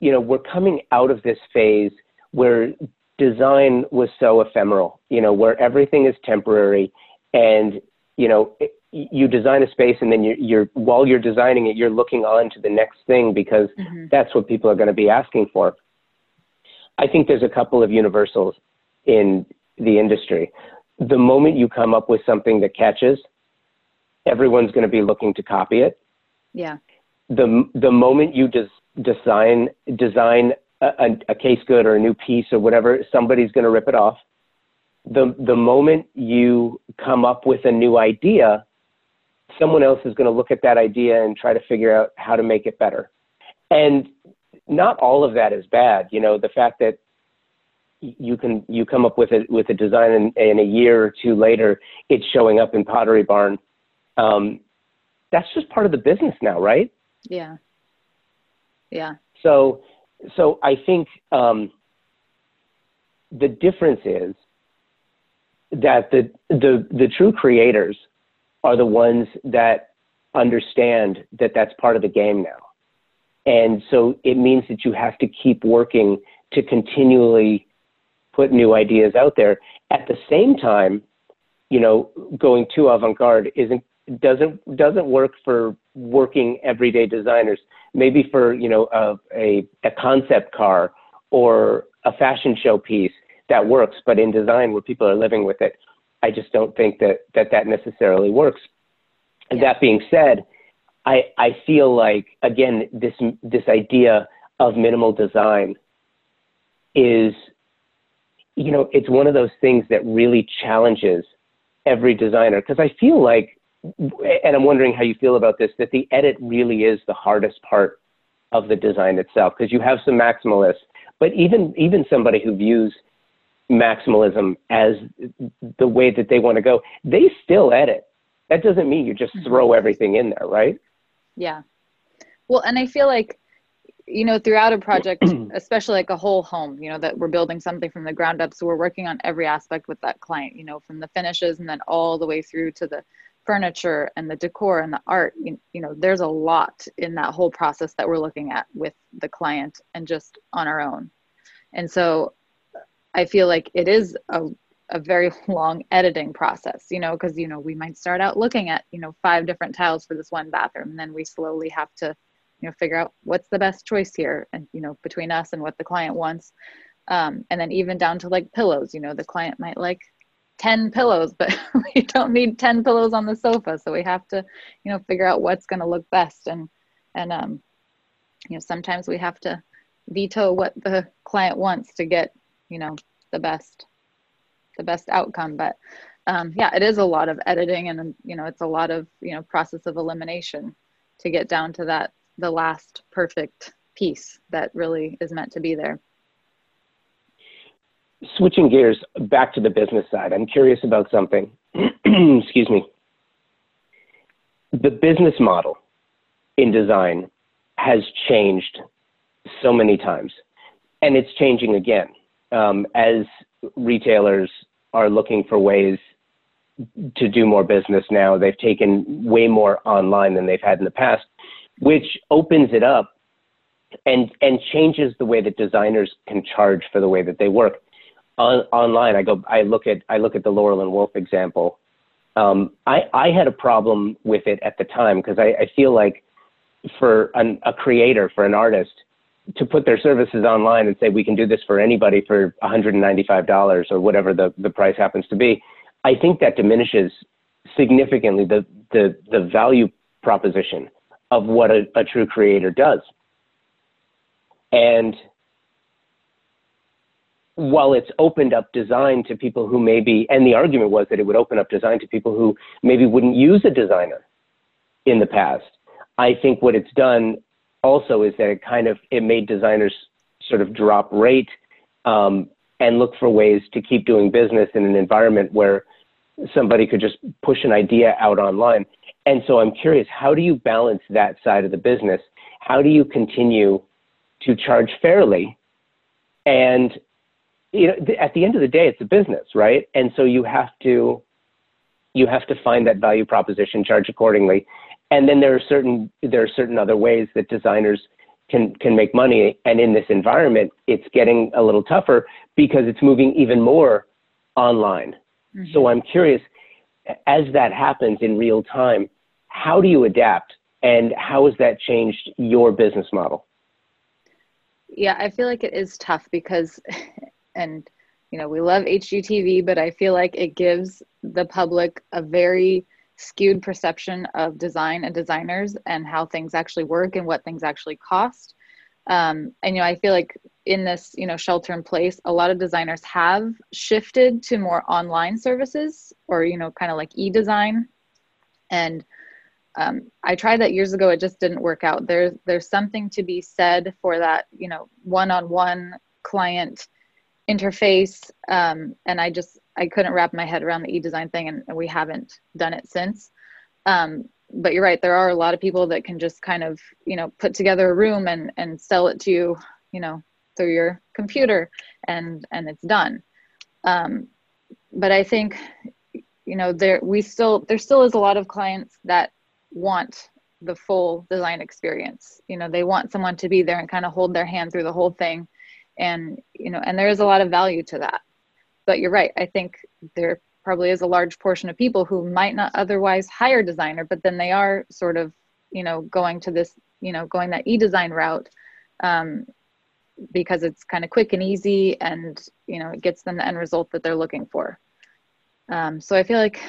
you know we're coming out of this phase where design was so ephemeral. You know where everything is temporary, and you know you design a space and then you're, you're, while you're designing it you're looking on to the next thing because mm-hmm. that's what people are going to be asking for. I think there's a couple of universals in the industry. The moment you come up with something that catches everyone's going to be looking to copy it. Yeah. The the moment you des- design design a, a case good or a new piece or whatever somebody's going to rip it off. The the moment you come up with a new idea someone else is going to look at that idea and try to figure out how to make it better. And not all of that is bad. You know, the fact that you can you come up with a with a design and, and a year or two later it's showing up in Pottery Barn. Um, that's just part of the business now, right? Yeah. Yeah. So, so I think um, the difference is that the the the true creators are the ones that understand that that's part of the game now. And so it means that you have to keep working to continually put new ideas out there. At the same time, you know, going too avant-garde isn't doesn't doesn't work for working everyday designers. Maybe for you know a, a, a concept car or a fashion show piece that works, but in design where people are living with it, I just don't think that that, that necessarily works. Yeah. That being said, I I feel like again this this idea of minimal design is you know it's one of those things that really challenges every designer because I feel like and I'm wondering how you feel about this that the edit really is the hardest part of the design itself because you have some maximalists but even even somebody who views maximalism as the way that they want to go they still edit that doesn't mean you just mm-hmm. throw everything in there right yeah. Well, and I feel like, you know, throughout a project, especially like a whole home, you know, that we're building something from the ground up. So we're working on every aspect with that client, you know, from the finishes and then all the way through to the furniture and the decor and the art. You, you know, there's a lot in that whole process that we're looking at with the client and just on our own. And so I feel like it is a a very long editing process, you know, because, you know, we might start out looking at, you know, five different tiles for this one bathroom. And then we slowly have to, you know, figure out what's the best choice here and, you know, between us and what the client wants. Um, and then even down to like pillows, you know, the client might like 10 pillows, but we don't need 10 pillows on the sofa. So we have to, you know, figure out what's going to look best. And, and, um, you know, sometimes we have to veto what the client wants to get, you know, the best the best outcome. But um, yeah it is a lot of editing and you know it's a lot of you know process of elimination to get down to that the last perfect piece that really is meant to be there. Switching gears back to the business side i'm curious about something. Excuse me. The business model in design has changed so many times and it's changing again um, as retailers are looking for ways to do more business now. They've taken way more online than they've had in the past, which opens it up and and changes the way that designers can charge for the way that they work. On, online, I go, I look at I look at the Laurel and Wolf example. Um, I I had a problem with it at the time because I, I feel like for an, a creator, for an artist, to put their services online and say we can do this for anybody for $195 or whatever the, the price happens to be, I think that diminishes significantly the, the, the value proposition of what a, a true creator does. And while it's opened up design to people who maybe, and the argument was that it would open up design to people who maybe wouldn't use a designer in the past. I think what it's done also is that it kind of it made designers sort of drop rate um, and look for ways to keep doing business in an environment where somebody could just push an idea out online. And so I'm curious, how do you balance that side of the business? How do you continue to charge fairly? And you know, at the end of the day, it's a business, right? And so you have to you have to find that value proposition, charge accordingly, and then there are certain there are certain other ways that designers can can make money. And in this environment it's getting a little tougher because it's moving even more online. Mm-hmm. so i'm curious as that happens in real time how do you adapt? And how has that changed your business model? Yeah i feel like it is tough because and you know we love hgtv but i feel like it gives the public a very skewed perception of design and designers and how things actually work and what things actually cost. Um, and you know, I feel like in this you know shelter in place, a lot of designers have shifted to more online services or you know kind of like e-design. And um, I tried that years ago. It just didn't work out. There's there's something to be said for that you know one-on-one client interface um, and i just i couldn't wrap my head around the e-design thing and we haven't done it since um, but you're right. There are a lot of people that can just kind of, you know, put together a room and and sell it to you, you know, through your computer, and and it's done. Um, but I think, you know, there we still there still is a lot of clients that want the full design experience. You know, they want someone to be there and kind of hold their hand through the whole thing, and you know, and there is a lot of value to that. But you're right. I think there probably is a large portion of people who might not otherwise hire a designer, but then they are sort of, you know, going to this, you know, going that e-design route um, because it's kind of quick and easy, and you know, it gets them the end result that they're looking for. Um, so I feel like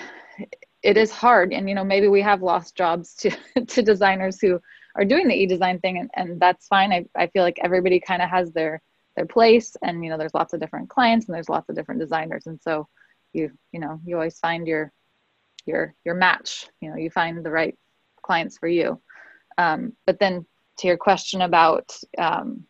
it is hard, and you know, maybe we have lost jobs to to designers who are doing the e-design thing, and, and that's fine. I, I feel like everybody kind of has their their place, and you know, there's lots of different clients, and there's lots of different designers, and so you you know you always find your your your match you know you find the right clients for you. Um, but then to your question about um,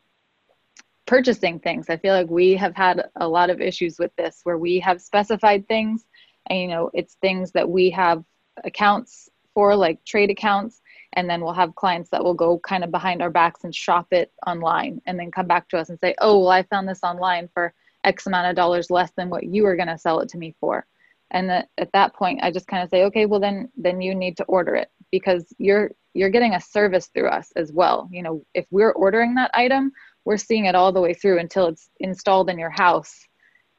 purchasing things i feel like we have had a lot of issues with this where we have specified things and you know it's things that we have accounts for like trade accounts and then we'll have clients that will go kind of behind our backs and shop it online and then come back to us and say oh well i found this online for X amount of dollars less than what you were going to sell it to me for. And at that point, I just kind of say, okay, well then, then you need to order it because you're, you're getting a service through us as well. You know, if we're ordering that item, we're seeing it all the way through until it's installed in your house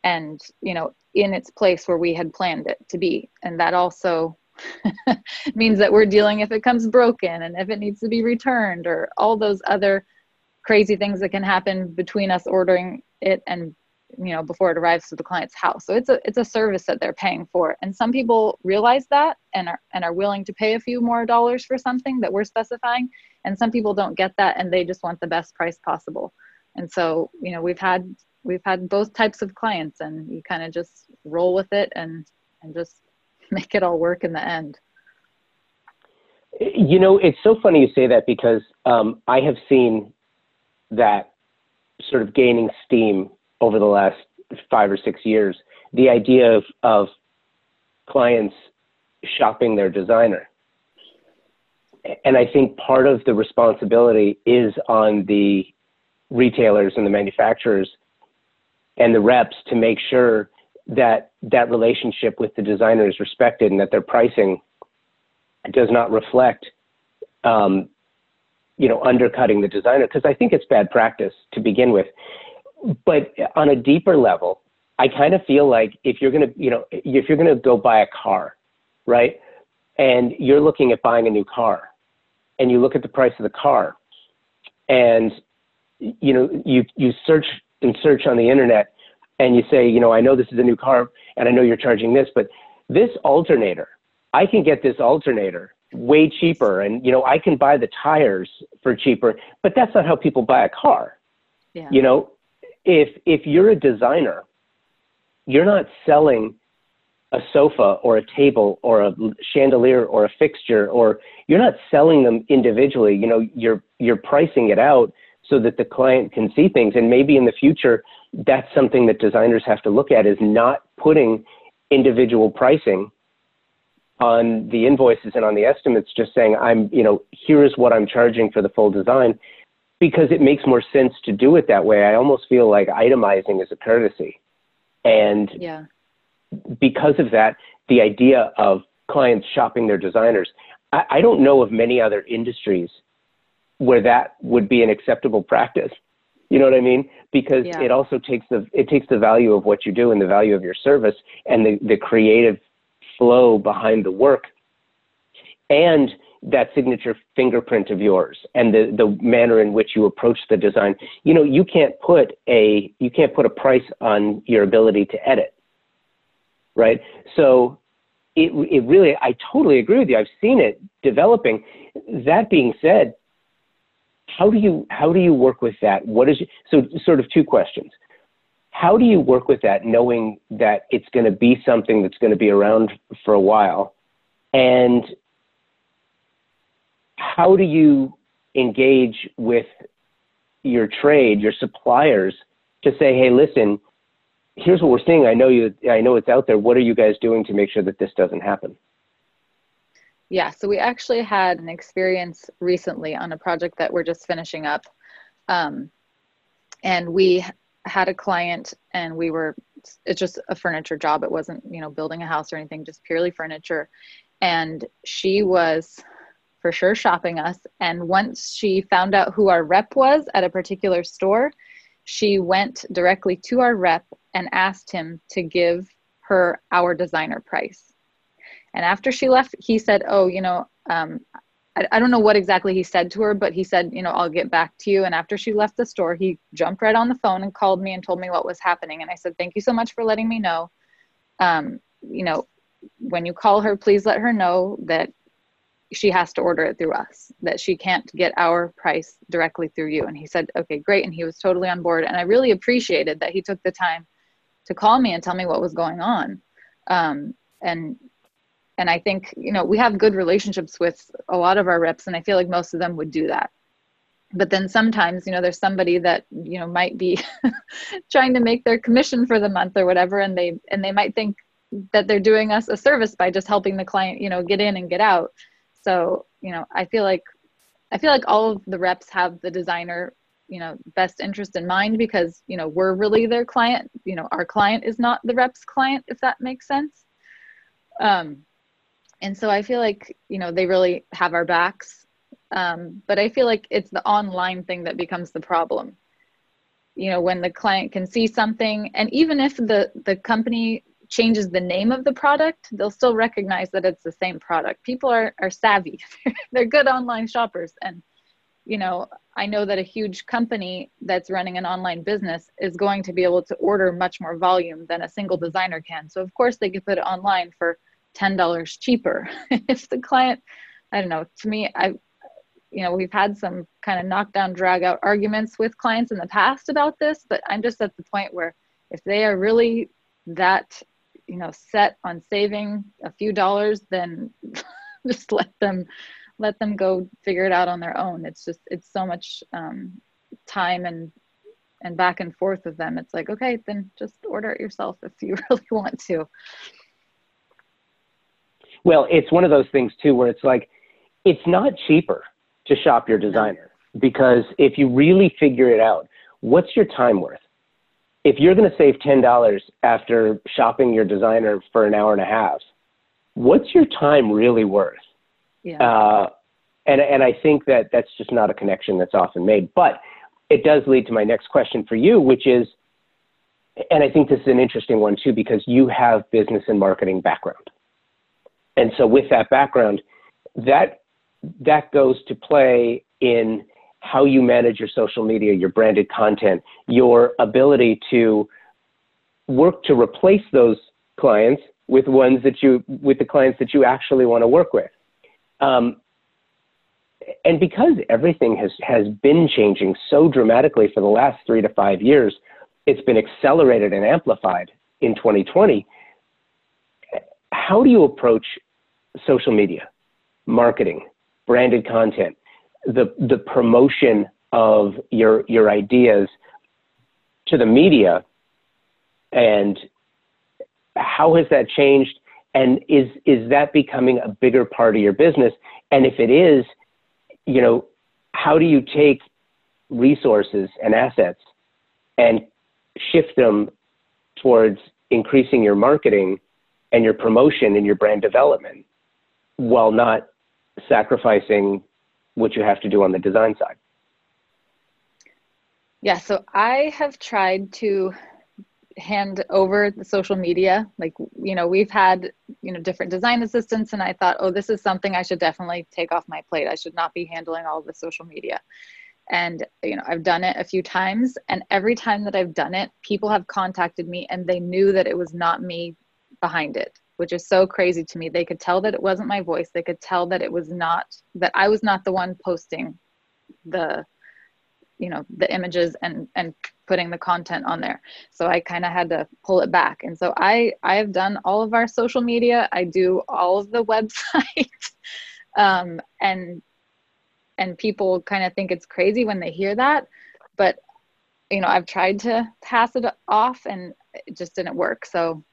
and, you know, in its place where we had planned it to be. And that also means that we're dealing if it comes broken and if it needs to be returned or all those other crazy things that can happen between us ordering it and you know before it arrives to the client's house. So it's a it's a service that they're paying for. And some people realize that and are and are willing to pay a few more dollars for something that we're specifying. And some people don't get that and they just want the best price possible. And so you know we've had we've had both types of clients and you kind of just roll with it and and just make it all work in the end you know it's so funny you say that because um, i have seen that sort of gaining steam over the last five or six years, the idea of, of clients shopping their designer. And I think part of the responsibility is on the retailers and the manufacturers and the reps to make sure that that relationship with the designer is respected and that their pricing does not reflect um, you know undercutting the designer because I think it's bad practice to begin with but on a deeper level, I kind of feel like if you're to, you know, if you're to go buy a car, right? And you're looking at buying a new car and you look at the price of the car and, you know, you, you search and search on the internet and you say, you know, I know this is a new car and I know you're charging this, but this alternator, I can get this alternator way cheaper and, you know, I can buy the tires for cheaper, but that's not how people buy a car. Yeah. You know, if if you're a designer, you're not selling a sofa or a table or a chandelier or a fixture or you're not selling them individually you know you're you're pricing it out so that the client can see things and maybe in the future that's something that designers have to look at is not putting individual pricing on the invoices and on the estimates just saying i'm you know here's what i'm charging for the full design because it makes more sense to do it that way. I almost feel like itemizing is a courtesy. And yeah. because of that, the idea of clients shopping their designers, I, I don't know of many other industries where that would be an acceptable practice. You know what I mean? Because yeah. it also takes the it takes the value of what you do and the value of your service and the, the creative flow behind the work and that signature fingerprint of yours and the, the manner in which you approach the design. You know, you can't put a you can't put a price on your ability to edit. Right? So it it really I totally agree with you. I've seen it developing. That being said, how do you how do you work with that? What is so sort of two questions. How do you work with that knowing that it's going to be something that's going to be around for a while? And how do you engage with your trade, your suppliers, to say, hey, listen, here's what we're seeing. I know you. I know it's out there. What are you guys doing to make sure that this doesn't happen? Yeah, so we actually had an experience recently on a project that we're just finishing up. Um, and we had a client and we were it's just a furniture job. It wasn't you know building a house or anything just purely furniture. And she was for sure shopping us. And once she found out who our rep was at a particular store she went directly to our rep and asked him to give her our designer price and after she left he said oh you know um, I, I don't know what exactly he said to her, but he said, you know, I'll get back to you. And after she left the store, he jumped right on the phone and called me and told me what was happening. And I said, thank you so much for letting me know. Um, you know, when you call her, please let her know that she has to order it through us, that she can't get our price directly through you. And he said, okay, great. And he was totally on board. And I really appreciated that he took the time to call me and tell me what was going on. Um, and and i think you know we have good relationships with a lot of our reps and i feel like most of them would do that. But then sometimes you know there's somebody that you know might be trying to make their commission for the month or whatever and they and they might think that they're doing us a service by just helping the client you know get in and get out. So you know i feel like i feel like all of the reps have the designer you know best interest in mind because you know we're really their client. You know our client is not the rep's client if that makes sense. Um and so i feel like you know they really have our backs. Um, but i feel like it's the online thing that becomes the problem. You know when the client can see something and even if the the company changes the name of the product they'll still recognize that it's the same product. People are are savvy. They're good online shoppers. And you know i know that a huge company that's running an online business is going to be able to order much more volume than a single designer can. So of course they can put it online for $10 cheaper. if the client, I don't know, to me, I, you know, we've had some kind of knockdown, drag out arguments with clients in the past about this, but I'm just at the point where if they are really that, you know, set on saving a few dollars, then just let them, let them go figure it out on their own. It's just, it's so much um, time and and back and forth with them. It's like, okay, then just order it yourself if you really want to. Well, it's one of those things too where it's like it's not cheaper to shop your designer because if you really figure it out, what's your time worth? If you're going to save $10 after shopping your designer for an hour and a half, what's your time really worth? Yeah. Uh, and, and I think that that's just not a connection that's often made. But it does lead to my next question for you, which is, and I think this is an interesting one too, because you have business and marketing background. And so with that background, that that goes to play in how you manage your social media, your branded content, your ability to work to replace those clients with ones that you with the clients that you actually want to work with. Um, and because everything has has been changing so dramatically for the last three to five years, it's been accelerated and amplified in 2020 how do you approach social media, marketing, branded content, the the promotion of your your ideas to the media, and how has that changed? And is is that becoming a bigger part of your business? And if it is, you know, how do you take resources and assets and shift them towards increasing your marketing and your promotion and your brand development while not sacrificing what you have to do on the design side? Yeah, so I have tried to hand over the social media. Like, you know, we've had, you know, different design assistants, and I thought, oh, this is something I should definitely take off my plate. I should not be handling all the social media. And, you know, I've done it a few times, and every time that I've done it, people have contacted me and they knew that it was not me behind it which is so crazy to me. They could tell that it wasn't my voice. They could tell that it was not that I was not the one posting the you know the images and and putting the content on there. So i kind of had to pull it back. And so i i have done all of our social media. I do all of the website. Um, and and people kind of think it's crazy when they hear that. But you know i've tried to pass it off and it just didn't work. So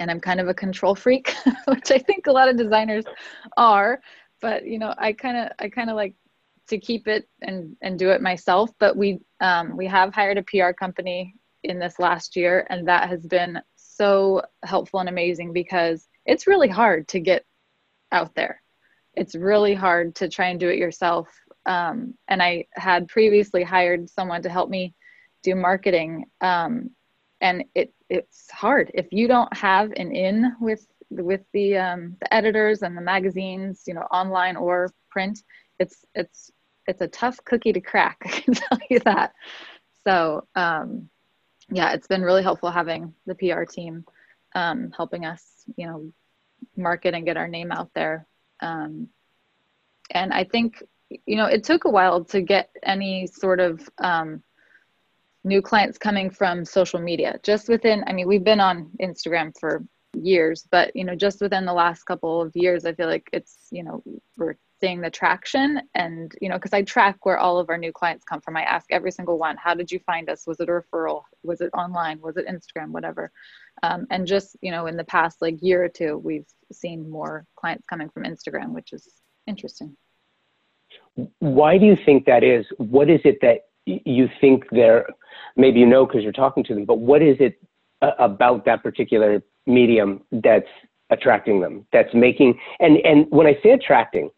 and I'm kind of a control freak, which I think a lot of designers are. But you know, I kind of I kind of like to keep it and and do it myself. But we um, we have hired a PR company in this last year, and that has been so helpful and amazing because it's really hard to get out there. It's really hard to try and do it yourself. Um, and I had previously hired someone to help me do marketing, um, and it it's hard if you don't have an in with with the um, the editors and the magazines, you know, online or print. It's it's it's a tough cookie to crack. I can tell you that. So um, yeah, it's been really helpful having the PR team um, helping us, you know, market and get our name out there. Um, and I think, you know, it took a while to get any sort of um, new clients coming from social media. Just within, I mean, we've been on Instagram for years, but you know, just within the last couple of years, I feel like it's, you know, we're seeing the traction. And you know because i track where all of our new clients come from. I ask every single one how did you find us? Was it a referral? Was it online? Was it instagram? Whatever. Um, and just you know in the past like year or two we've seen more clients coming from instagram which is interesting. Why do you think that is? What is it that you think they're maybe you know because you're talking to them but what is it about that particular medium that's attracting them that's making and and when i say attracting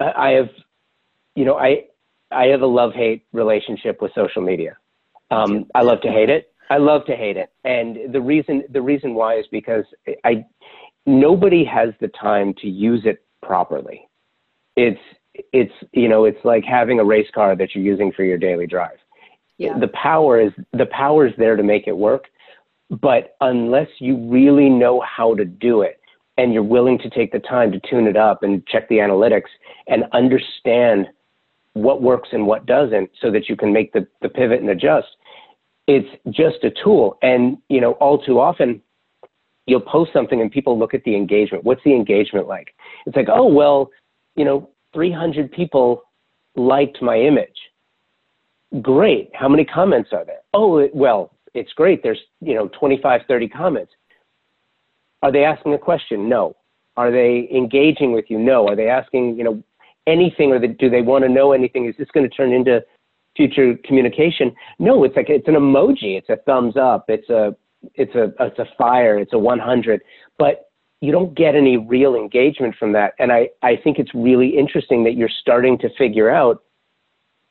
I have, you know, I I have a love hate relationship with social media. Um, I love to hate it. I love to hate it, and the reason the reason why is because I nobody has the time to use it properly. It's it's you know it's like having a race car that you're using for your daily drive. Yeah. The power is the power is there to make it work, but unless you really know how to do it, and you're willing to take the time to tune it up and check the analytics and understand what works and what doesn't so that you can make the, the pivot and adjust it's just a tool. And you know all too often you'll post something and people look at the engagement. What's the engagement like? It's like oh well you know 300 people liked my image great how many comments are there oh well it's great there's you know 25 30 comments are they asking a question? No. Are they engaging with you? No. Are they asking, you know, anything or the, do they want to know anything? Is this going to turn into future communication? No, it's like it's an emoji. It's a thumbs up. It's a it's a it's a fire. It's a 100. But you don't get any real engagement from that. And I, I think it's really interesting that you're starting to figure out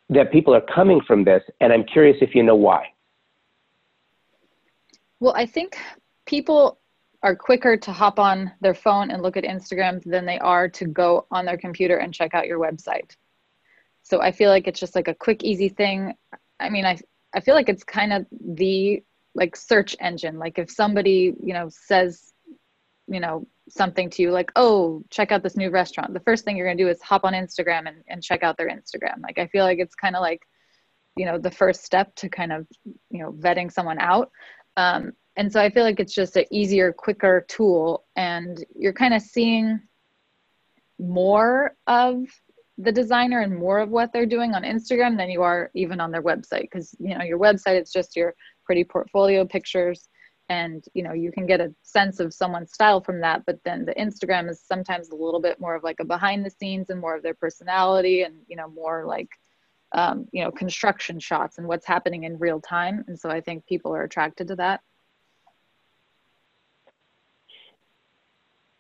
that people are coming from this. And I'm curious if you know why. Well, I think people are quicker to hop on their phone and look at Instagram than they are to go on their computer and check out your website. So I feel like it's just like a quick, easy thing. I mean, I I feel like it's kind of the like search engine. Like if somebody you know says, you know, something to you like, oh, check out this new restaurant. The first thing you're gonna do is hop on Instagram and, and check out their Instagram. Like I feel like it's kind of like, you know, the first step to kind of, you know, vetting someone out. Um, and so i feel like it's just an easier quicker tool and you're kind of seeing more of the designer and more of what they're doing on instagram than you are even on their website because you know your website it's just your pretty portfolio pictures and you know you can get a sense of someone's style from that but then the instagram is sometimes a little bit more of like a behind the scenes and more of their personality and you know more like um, you know construction shots and what's happening in real time. And so i think people are attracted to that.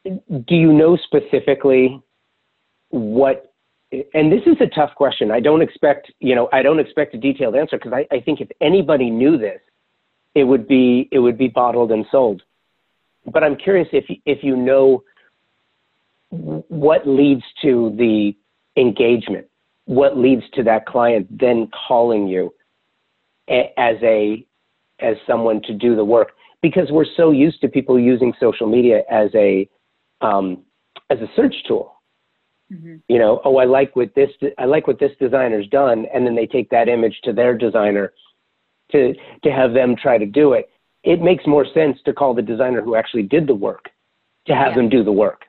Do you know specifically what and this is a tough question. I don't expect you know i don't expect a detailed answer because I, I think if anybody knew this it would be it would be bottled and sold but i'm curious if if you know what leads to the engagement what leads to that client then calling you as a as someone to do the work because we're so used to people using social media as a um, as a search tool. Mm-hmm. You know, oh, I like what this I like what this designer's done, and then they take that image to their designer to to have them try to do it. It makes more sense to call the designer who actually did the work to have yeah. them do the work.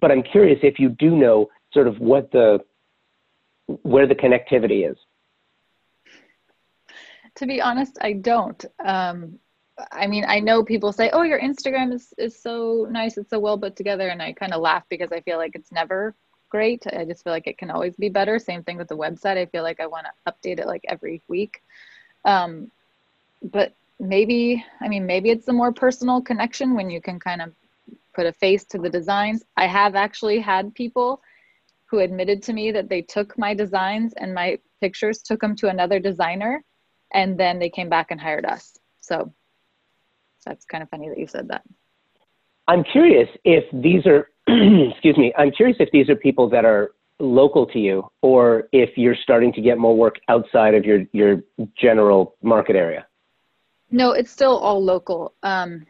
But I'm curious if you do know sort of what the where the connectivity is. To be honest, I don't. Um, I mean, I know people say, "Oh, your Instagram is is so nice. It's so well put together," and I kind of laugh because I feel like it's never great. I just feel like it can always be better. Same thing with the website. I feel like I want to update it like every week. Um, but maybe, I mean, maybe it's a more personal connection when you can kind of put a face to the designs. I have actually had people who admitted to me that they took my designs and my pictures, took them to another designer, and then they came back and hired us. So that's kind of funny that you said that. I'm curious if these are, excuse me, I'm curious if these are people that are local to you or if you're starting to get more work outside of your, your general market area. No, it's still all local. Um,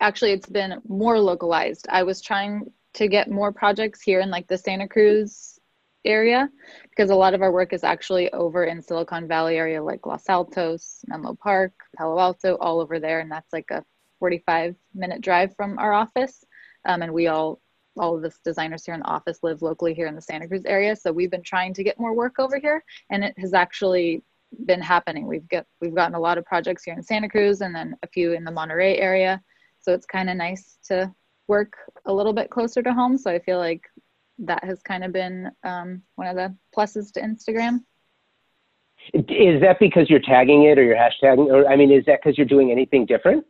actually, it's been more localized. I was trying to get more projects here in like the Santa Cruz area because a lot of our work is actually over in Silicon Valley area like Los Altos, Menlo Park, Palo Alto, all over there. And that's like a 45 minute drive from our office. Um, and we all, all of the designers here in the office live locally here in the Santa Cruz area. So we've been trying to get more work over here and it has actually been happening. We've got, we've gotten a lot of projects here in Santa Cruz and then a few in the Monterey area. So it's kind of nice to work a little bit closer to home. So I feel like that has kind of been um, one of the pluses to Instagram. Is that because you're tagging it or you're hashtagging? Or I mean, is that because you're doing anything different?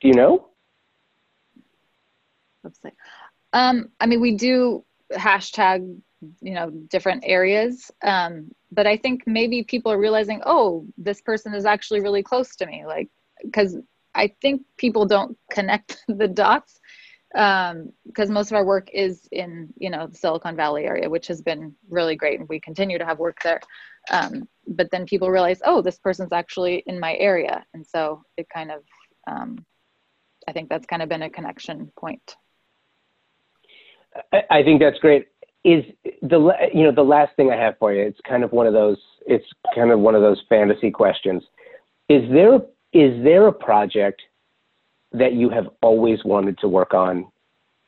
Do you know? Website. Um, I mean, we do hashtag, you know, different areas. Um, but I think maybe people are realizing, oh, this person is actually really close to me. Like, because I think people don't connect the dots because um, most of our work is in you know the Silicon Valley area, which has been really great, and we continue to have work there. Um, but then people realize, oh, this person's actually in my area, and so it kind of, um, I think that's kind of been a connection point. I, think that's great. Is the you know the last thing I have for you? It's kind of one of those. It's kind of one of those fantasy questions. Is there is there a project that you have always wanted to work on?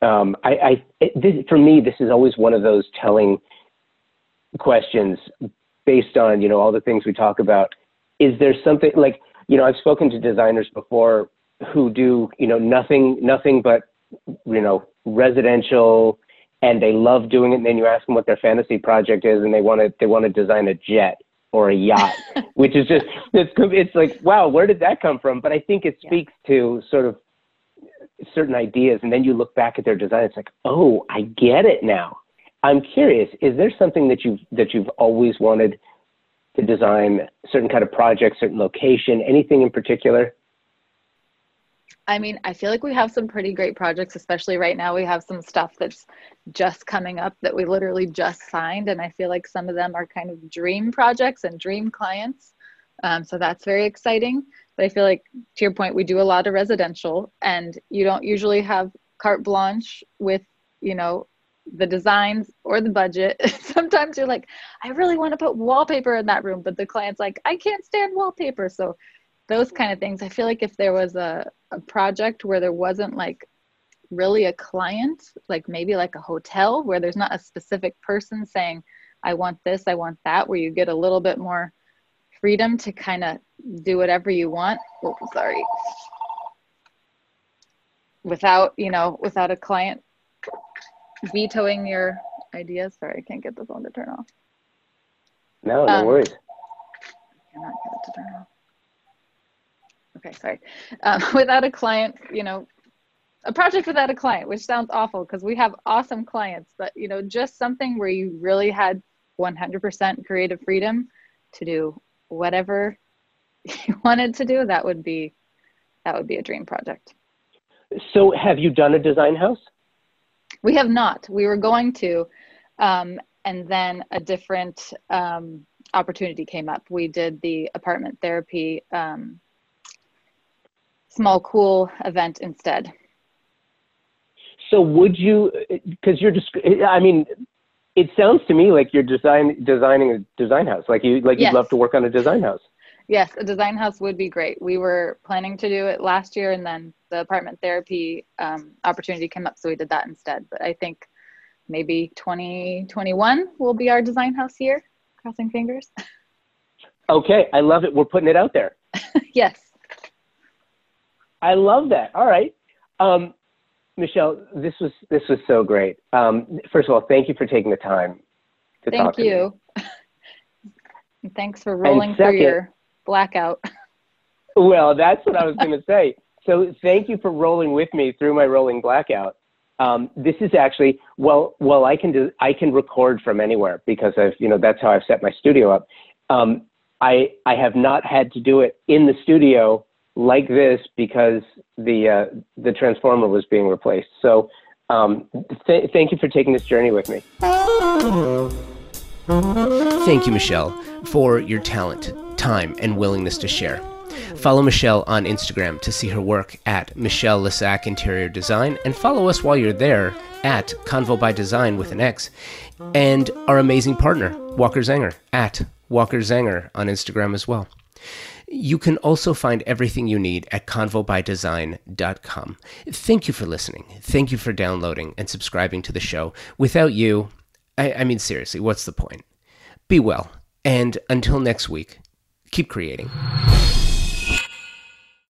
Um, I, I it, this, for me, this is always one of those telling questions based on you know all the things we talk about. Is there something like you know I've spoken to designers before who do you know nothing nothing but you know residential and they love doing it and then you ask them what their fantasy project is and they want to they want to design a jet or a yacht which is just it's it's like wow where did that come from? But i think it speaks yeah. to sort of certain ideas and then you look back at their design it's like oh i get it now. I'm curious is there something that you've that you've always wanted to design certain kind of project certain location anything in particular I mean, I feel like we have some pretty great projects, especially right now. We have some stuff that's just coming up that we literally just signed. And I feel like some of them are kind of dream projects and dream clients. Um, so that's very exciting. But I feel like, to your point, we do a lot of residential, and you don't usually have carte blanche with, you know, the designs or the budget. Sometimes you're like, I really want to put wallpaper in that room, but the client's like, I can't stand wallpaper. So those kind of things. I feel like if there was a, a project where there wasn't like really a client, like maybe like a hotel where there's not a specific person saying, I want this, I want that, where you get a little bit more freedom to kind of do whatever you want. Oh, sorry. Without, you know, without a client vetoing your ideas. Sorry, I can't get the phone to turn off. No, no um, worries. I cannot get it to turn off okay, sorry. Um, without a client, you know, a project without a client, which sounds awful because we have awesome clients, but you know, just something where you really had 100% creative freedom to do whatever you wanted to do, that would be that would be a dream project. So, have you done a design house? We have not. We were going to, um, and then a different um, opportunity came up. We did the apartment therapy um, small cool event instead. So would you, because you're just, I mean, it sounds to me like you're design designing a design house. Like you, like yes. you'd love to work on a design house. Yes, a design house would be great. We were planning to do it last year, and then the apartment therapy um, opportunity came up, so we did that instead. But I think maybe 2021 will be our design house year. Crossing fingers. Okay, I love it. We're putting it out there. yes. I love that. All right. Um, Michelle, this was this was so great. Um, first of all, thank you for taking the time to Thank talk to me. Thank you. Thanks for rolling through your blackout. Well, that's what I was going to say. So thank you for rolling with me through my rolling blackout. Um, this is actually well, well, I can do, I can record from anywhere because I've, you know, that's how I've set my studio up. Um, I, I have not had to do it in the studio like this because the, uh, the transformer was being replaced. So, um, th- thank you for taking this journey with me. Thank you, Michelle, for your talent, time, and willingness to share. Follow Michelle on Instagram to see her work at Michelle Lisac Interior Design, and follow us while you're there at Convo by Design with an X, and our amazing partner, Walker Zanger, at Walker Zanger on Instagram as well. You can also find everything you need at convobydesign.com. Thank you for listening. Thank you for downloading and subscribing to the show. Without you, I, I mean, seriously, what's the point? Be well, and until next week, keep creating.